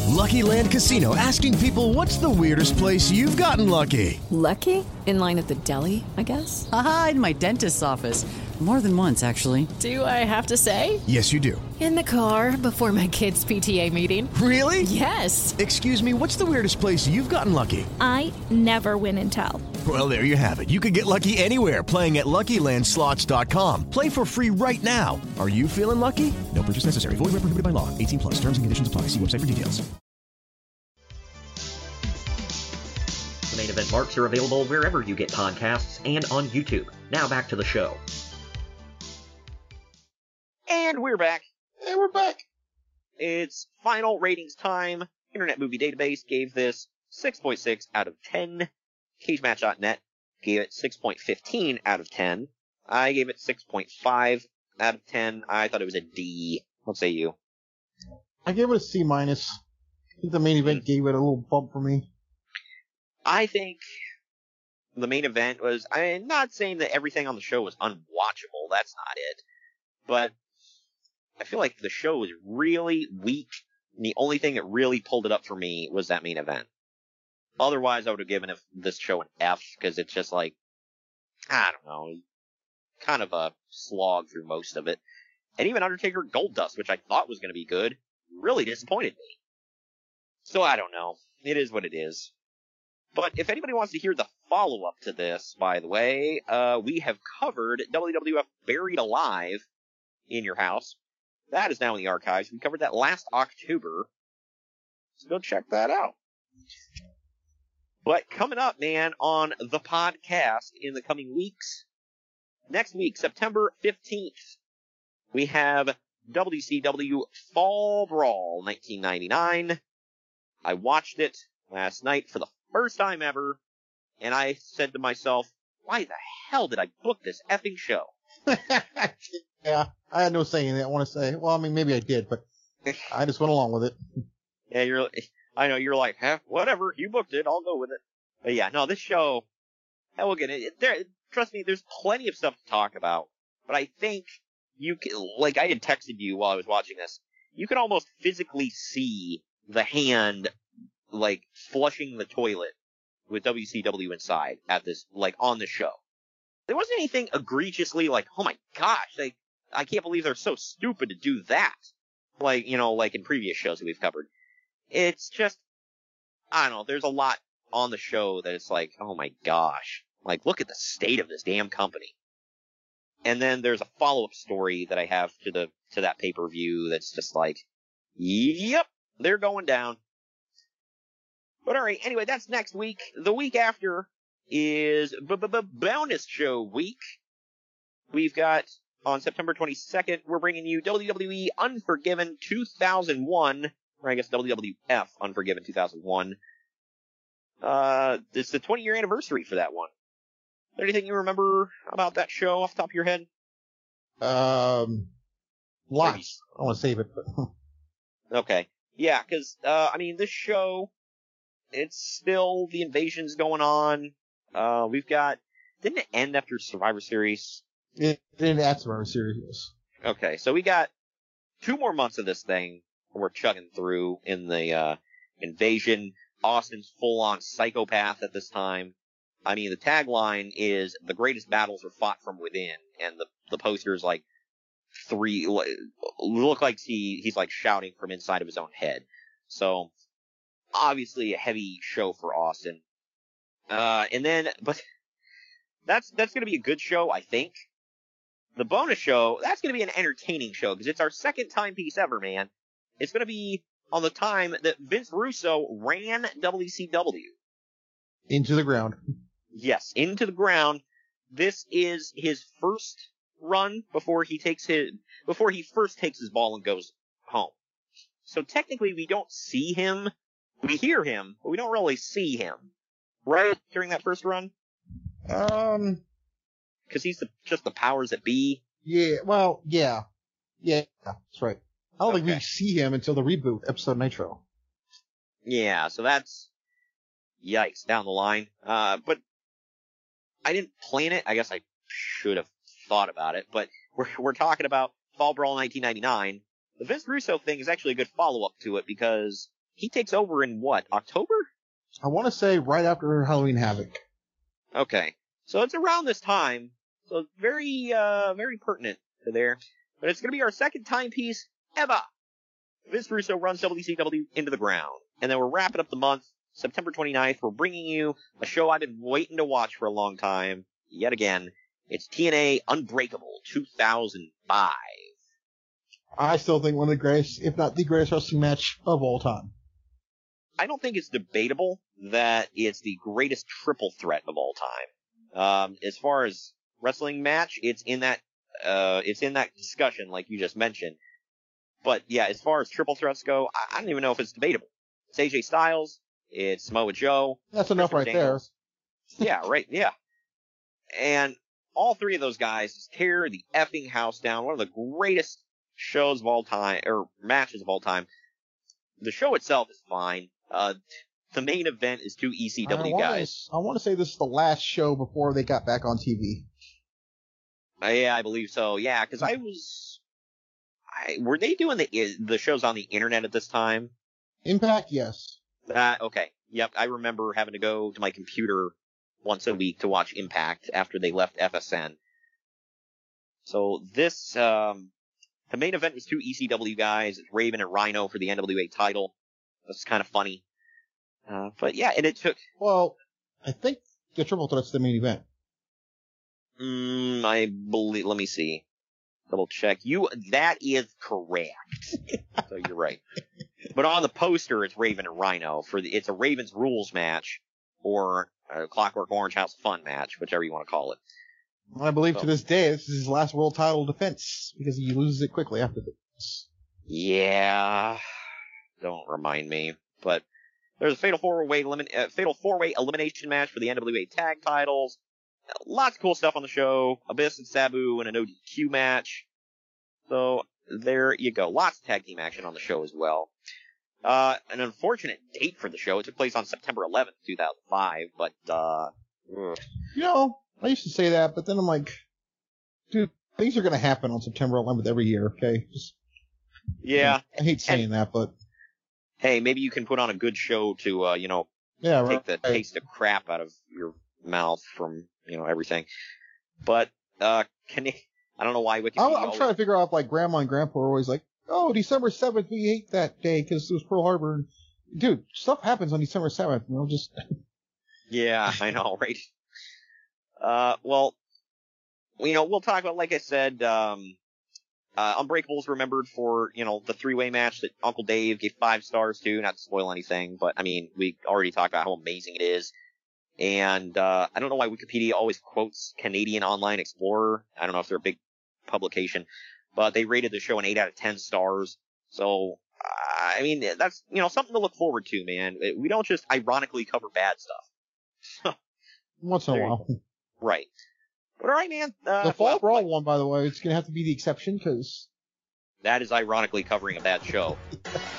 Lucky Land Casino asking people what's the weirdest place you've gotten lucky? Lucky? In line at the deli, I guess? Aha, in my dentist's office. More than once, actually. Do I have to say? Yes, you do. In the car before my kids' PTA meeting. Really? Yes. Excuse me, what's the weirdest place you've gotten lucky? I never win and tell. Well, there you have it. You can get lucky anywhere playing at LuckyLandSlots.com. Play for free right now. Are you feeling lucky? No purchase necessary. Void where prohibited by law. 18 plus. Terms and conditions apply. See website for details. The main event marks are available wherever you get podcasts and on YouTube. Now back to the show. And we're back. Hey, we're back. It's final ratings time. Internet Movie Database gave this 6.6 out of 10. CageMatch.net gave it 6.15 out of 10. I gave it 6.5 out of 10. I thought it was a D. What say you? I gave it a C minus. I think the main event hmm. gave it a little bump for me. I think the main event was, I'm not saying that everything on the show was unwatchable. That's not it. But I feel like the show was really weak. And the only thing that really pulled it up for me was that main event. Otherwise, I would have given this show an F because it's just like, I don't know, kind of a slog through most of it. And even Undertaker Goldust, which I thought was going to be good, really disappointed me. So I don't know. It is what it is. But if anybody wants to hear the follow up to this, by the way, uh, we have covered WWF Buried Alive in your house. That is now in the archives. We covered that last October. So go check that out. But coming up, man, on the podcast in the coming weeks, next week, September 15th, we have WCW Fall Brawl 1999. I watched it last night for the first time ever, and I said to myself, why the hell did I book this effing show? Yeah, I had no say in it. I want to say, well, I mean, maybe I did, but I just went along with it. Yeah, you're, I know, you're like, huh, whatever, you booked it, I'll go with it. But yeah, no, this show, hell, we'll get it. There, trust me, there's plenty of stuff to talk about, but I think you can, like I had texted you while I was watching this, you can almost physically see the hand, like, flushing the toilet with WCW inside at this, like, on the show. There wasn't anything egregiously like, oh my gosh, like, I can't believe they're so stupid to do that. Like, you know, like in previous shows that we've covered. It's just, I don't know, there's a lot on the show that it's like, oh my gosh. Like, look at the state of this damn company. And then there's a follow-up story that I have to the, to that pay-per-view that's just like, yep, they're going down. But alright, anyway, that's next week. The week after is bonus show week. We've got on September 22nd, we're bringing you WWE Unforgiven 2001, or I guess WWF Unforgiven 2001. Uh, it's the 20 year anniversary for that one. Is there anything you remember about that show off the top of your head? Um, Lots. I want to save it, Okay. Yeah, because uh, I mean, this show, it's still the invasion's going on. Uh, we've got didn't it end after Survivor Series? it didn't end after Survivor Series. Okay, so we got two more months of this thing we're chugging through in the uh, invasion. Austin's full on psychopath at this time. I mean, the tagline is the greatest battles are fought from within, and the the poster is like three look like he he's like shouting from inside of his own head. So obviously a heavy show for Austin. Uh, and then, but that's that's gonna be a good show, I think. The bonus show, that's gonna be an entertaining show because it's our second timepiece ever, man. It's gonna be on the time that Vince Russo ran WCW. Into the ground. Yes, into the ground. This is his first run before he takes his before he first takes his ball and goes home. So technically we don't see him. We hear him, but we don't really see him. Right? During that first run? Um Cause he's the, just the powers that be. Yeah, well, yeah. Yeah, that's right. I don't think we see him until the reboot episode Nitro. Yeah, so that's yikes down the line. Uh, but I didn't plan it. I guess I should have thought about it, but we're, we're talking about Fall Brawl 1999. The Vince Russo thing is actually a good follow up to it because he takes over in what, October? I want to say right after Halloween Havoc. Okay. So it's around this time. So it's very, uh, very pertinent to there. But it's gonna be our second timepiece ever. Vince Russo runs WCW into the ground. And then we're wrapping up the month, September 29th. We're bringing you a show I've been waiting to watch for a long time. Yet again. It's TNA Unbreakable 2005. I still think one of the greatest, if not the greatest wrestling match of all time. I don't think it's debatable that it's the greatest triple threat of all time. Um, as far as wrestling match, it's in that, uh, it's in that discussion like you just mentioned. But yeah, as far as triple threats go, I, I don't even know if it's debatable. It's AJ Styles, it's Samoa Joe. That's enough right Daniels. there. yeah, right, yeah. And all three of those guys tear the effing house down. One of the greatest shows of all time, or matches of all time. The show itself is fine. Uh, the main event is two ECW I wanna, guys. I want to say this is the last show before they got back on TV. Uh, yeah, I believe so. Yeah, because I was, I were they doing the the shows on the internet at this time? Impact, yes. Uh, okay. Yep, I remember having to go to my computer once a week to watch Impact after they left FSN. So this, um, the main event was two ECW guys, Raven and Rhino for the NWA title. That's kind of funny. Uh, but yeah, and it took. Well, I think the triple threat's the main event. Mm, I believe. Let me see. Double check. You. That is correct. so you're right. But on the poster, it's Raven and Rhino for the. It's a Ravens rules match or a Clockwork Orange House Fun match, whichever you want to call it. I believe So- to this day this is his last world title defense because he loses it quickly after this. Yeah, don't remind me. But there's a fatal four way elimin- uh, fatal four way elimination match for the NWA tag titles. Lots of cool stuff on the show. Abyss and Sabu in an ODQ match. So there you go. Lots of tag team action on the show as well. Uh, an unfortunate date for the show. It took place on September 11th, 2005, but, uh. You know, I used to say that, but then I'm like, dude, things are gonna happen on September 11th every year. Okay, just yeah. I hate saying that, but Hey, maybe you can put on a good show to, uh, you know, yeah, take right. the taste of crap out of your mouth from you know everything. But uh, can I don't know why Wikipedia. I'm, I'm always- trying to figure out like grandma and grandpa are always like, oh, December 7th, we hate that day because it was Pearl Harbor. And, dude, stuff happens on December 7th. You know, just Yeah, I know, right? Uh, well, you know, we'll talk about, like I said, um, uh, Unbreakable's remembered for, you know, the three-way match that Uncle Dave gave five stars to, not to spoil anything, but I mean, we already talked about how amazing it is. And, uh, I don't know why Wikipedia always quotes Canadian Online Explorer. I don't know if they're a big publication, but they rated the show an 8 out of 10 stars. So, I mean, that's, you know, something to look forward to, man. We don't just ironically cover bad stuff. once in a while. Right. But alright, man. Uh, the Fall well, Brawl one, by the way, it's gonna have to be the exception because That is ironically covering a bad show.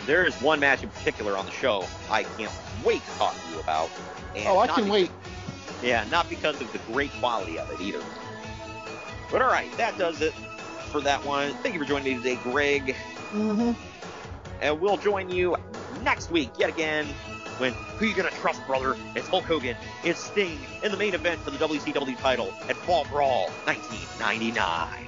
there is one match in particular on the show I can't wait to talk to you about. And Oh, I can be- wait. Yeah, not because of the great quality of it either. But all right, that does it for that one. Thank you for joining me today, Greg. Mm-hmm. And we'll join you next week yet again when who you gonna trust, brother? It's Hulk Hogan. It's Sting in the main event for the WCW title at Fall Brawl 1999.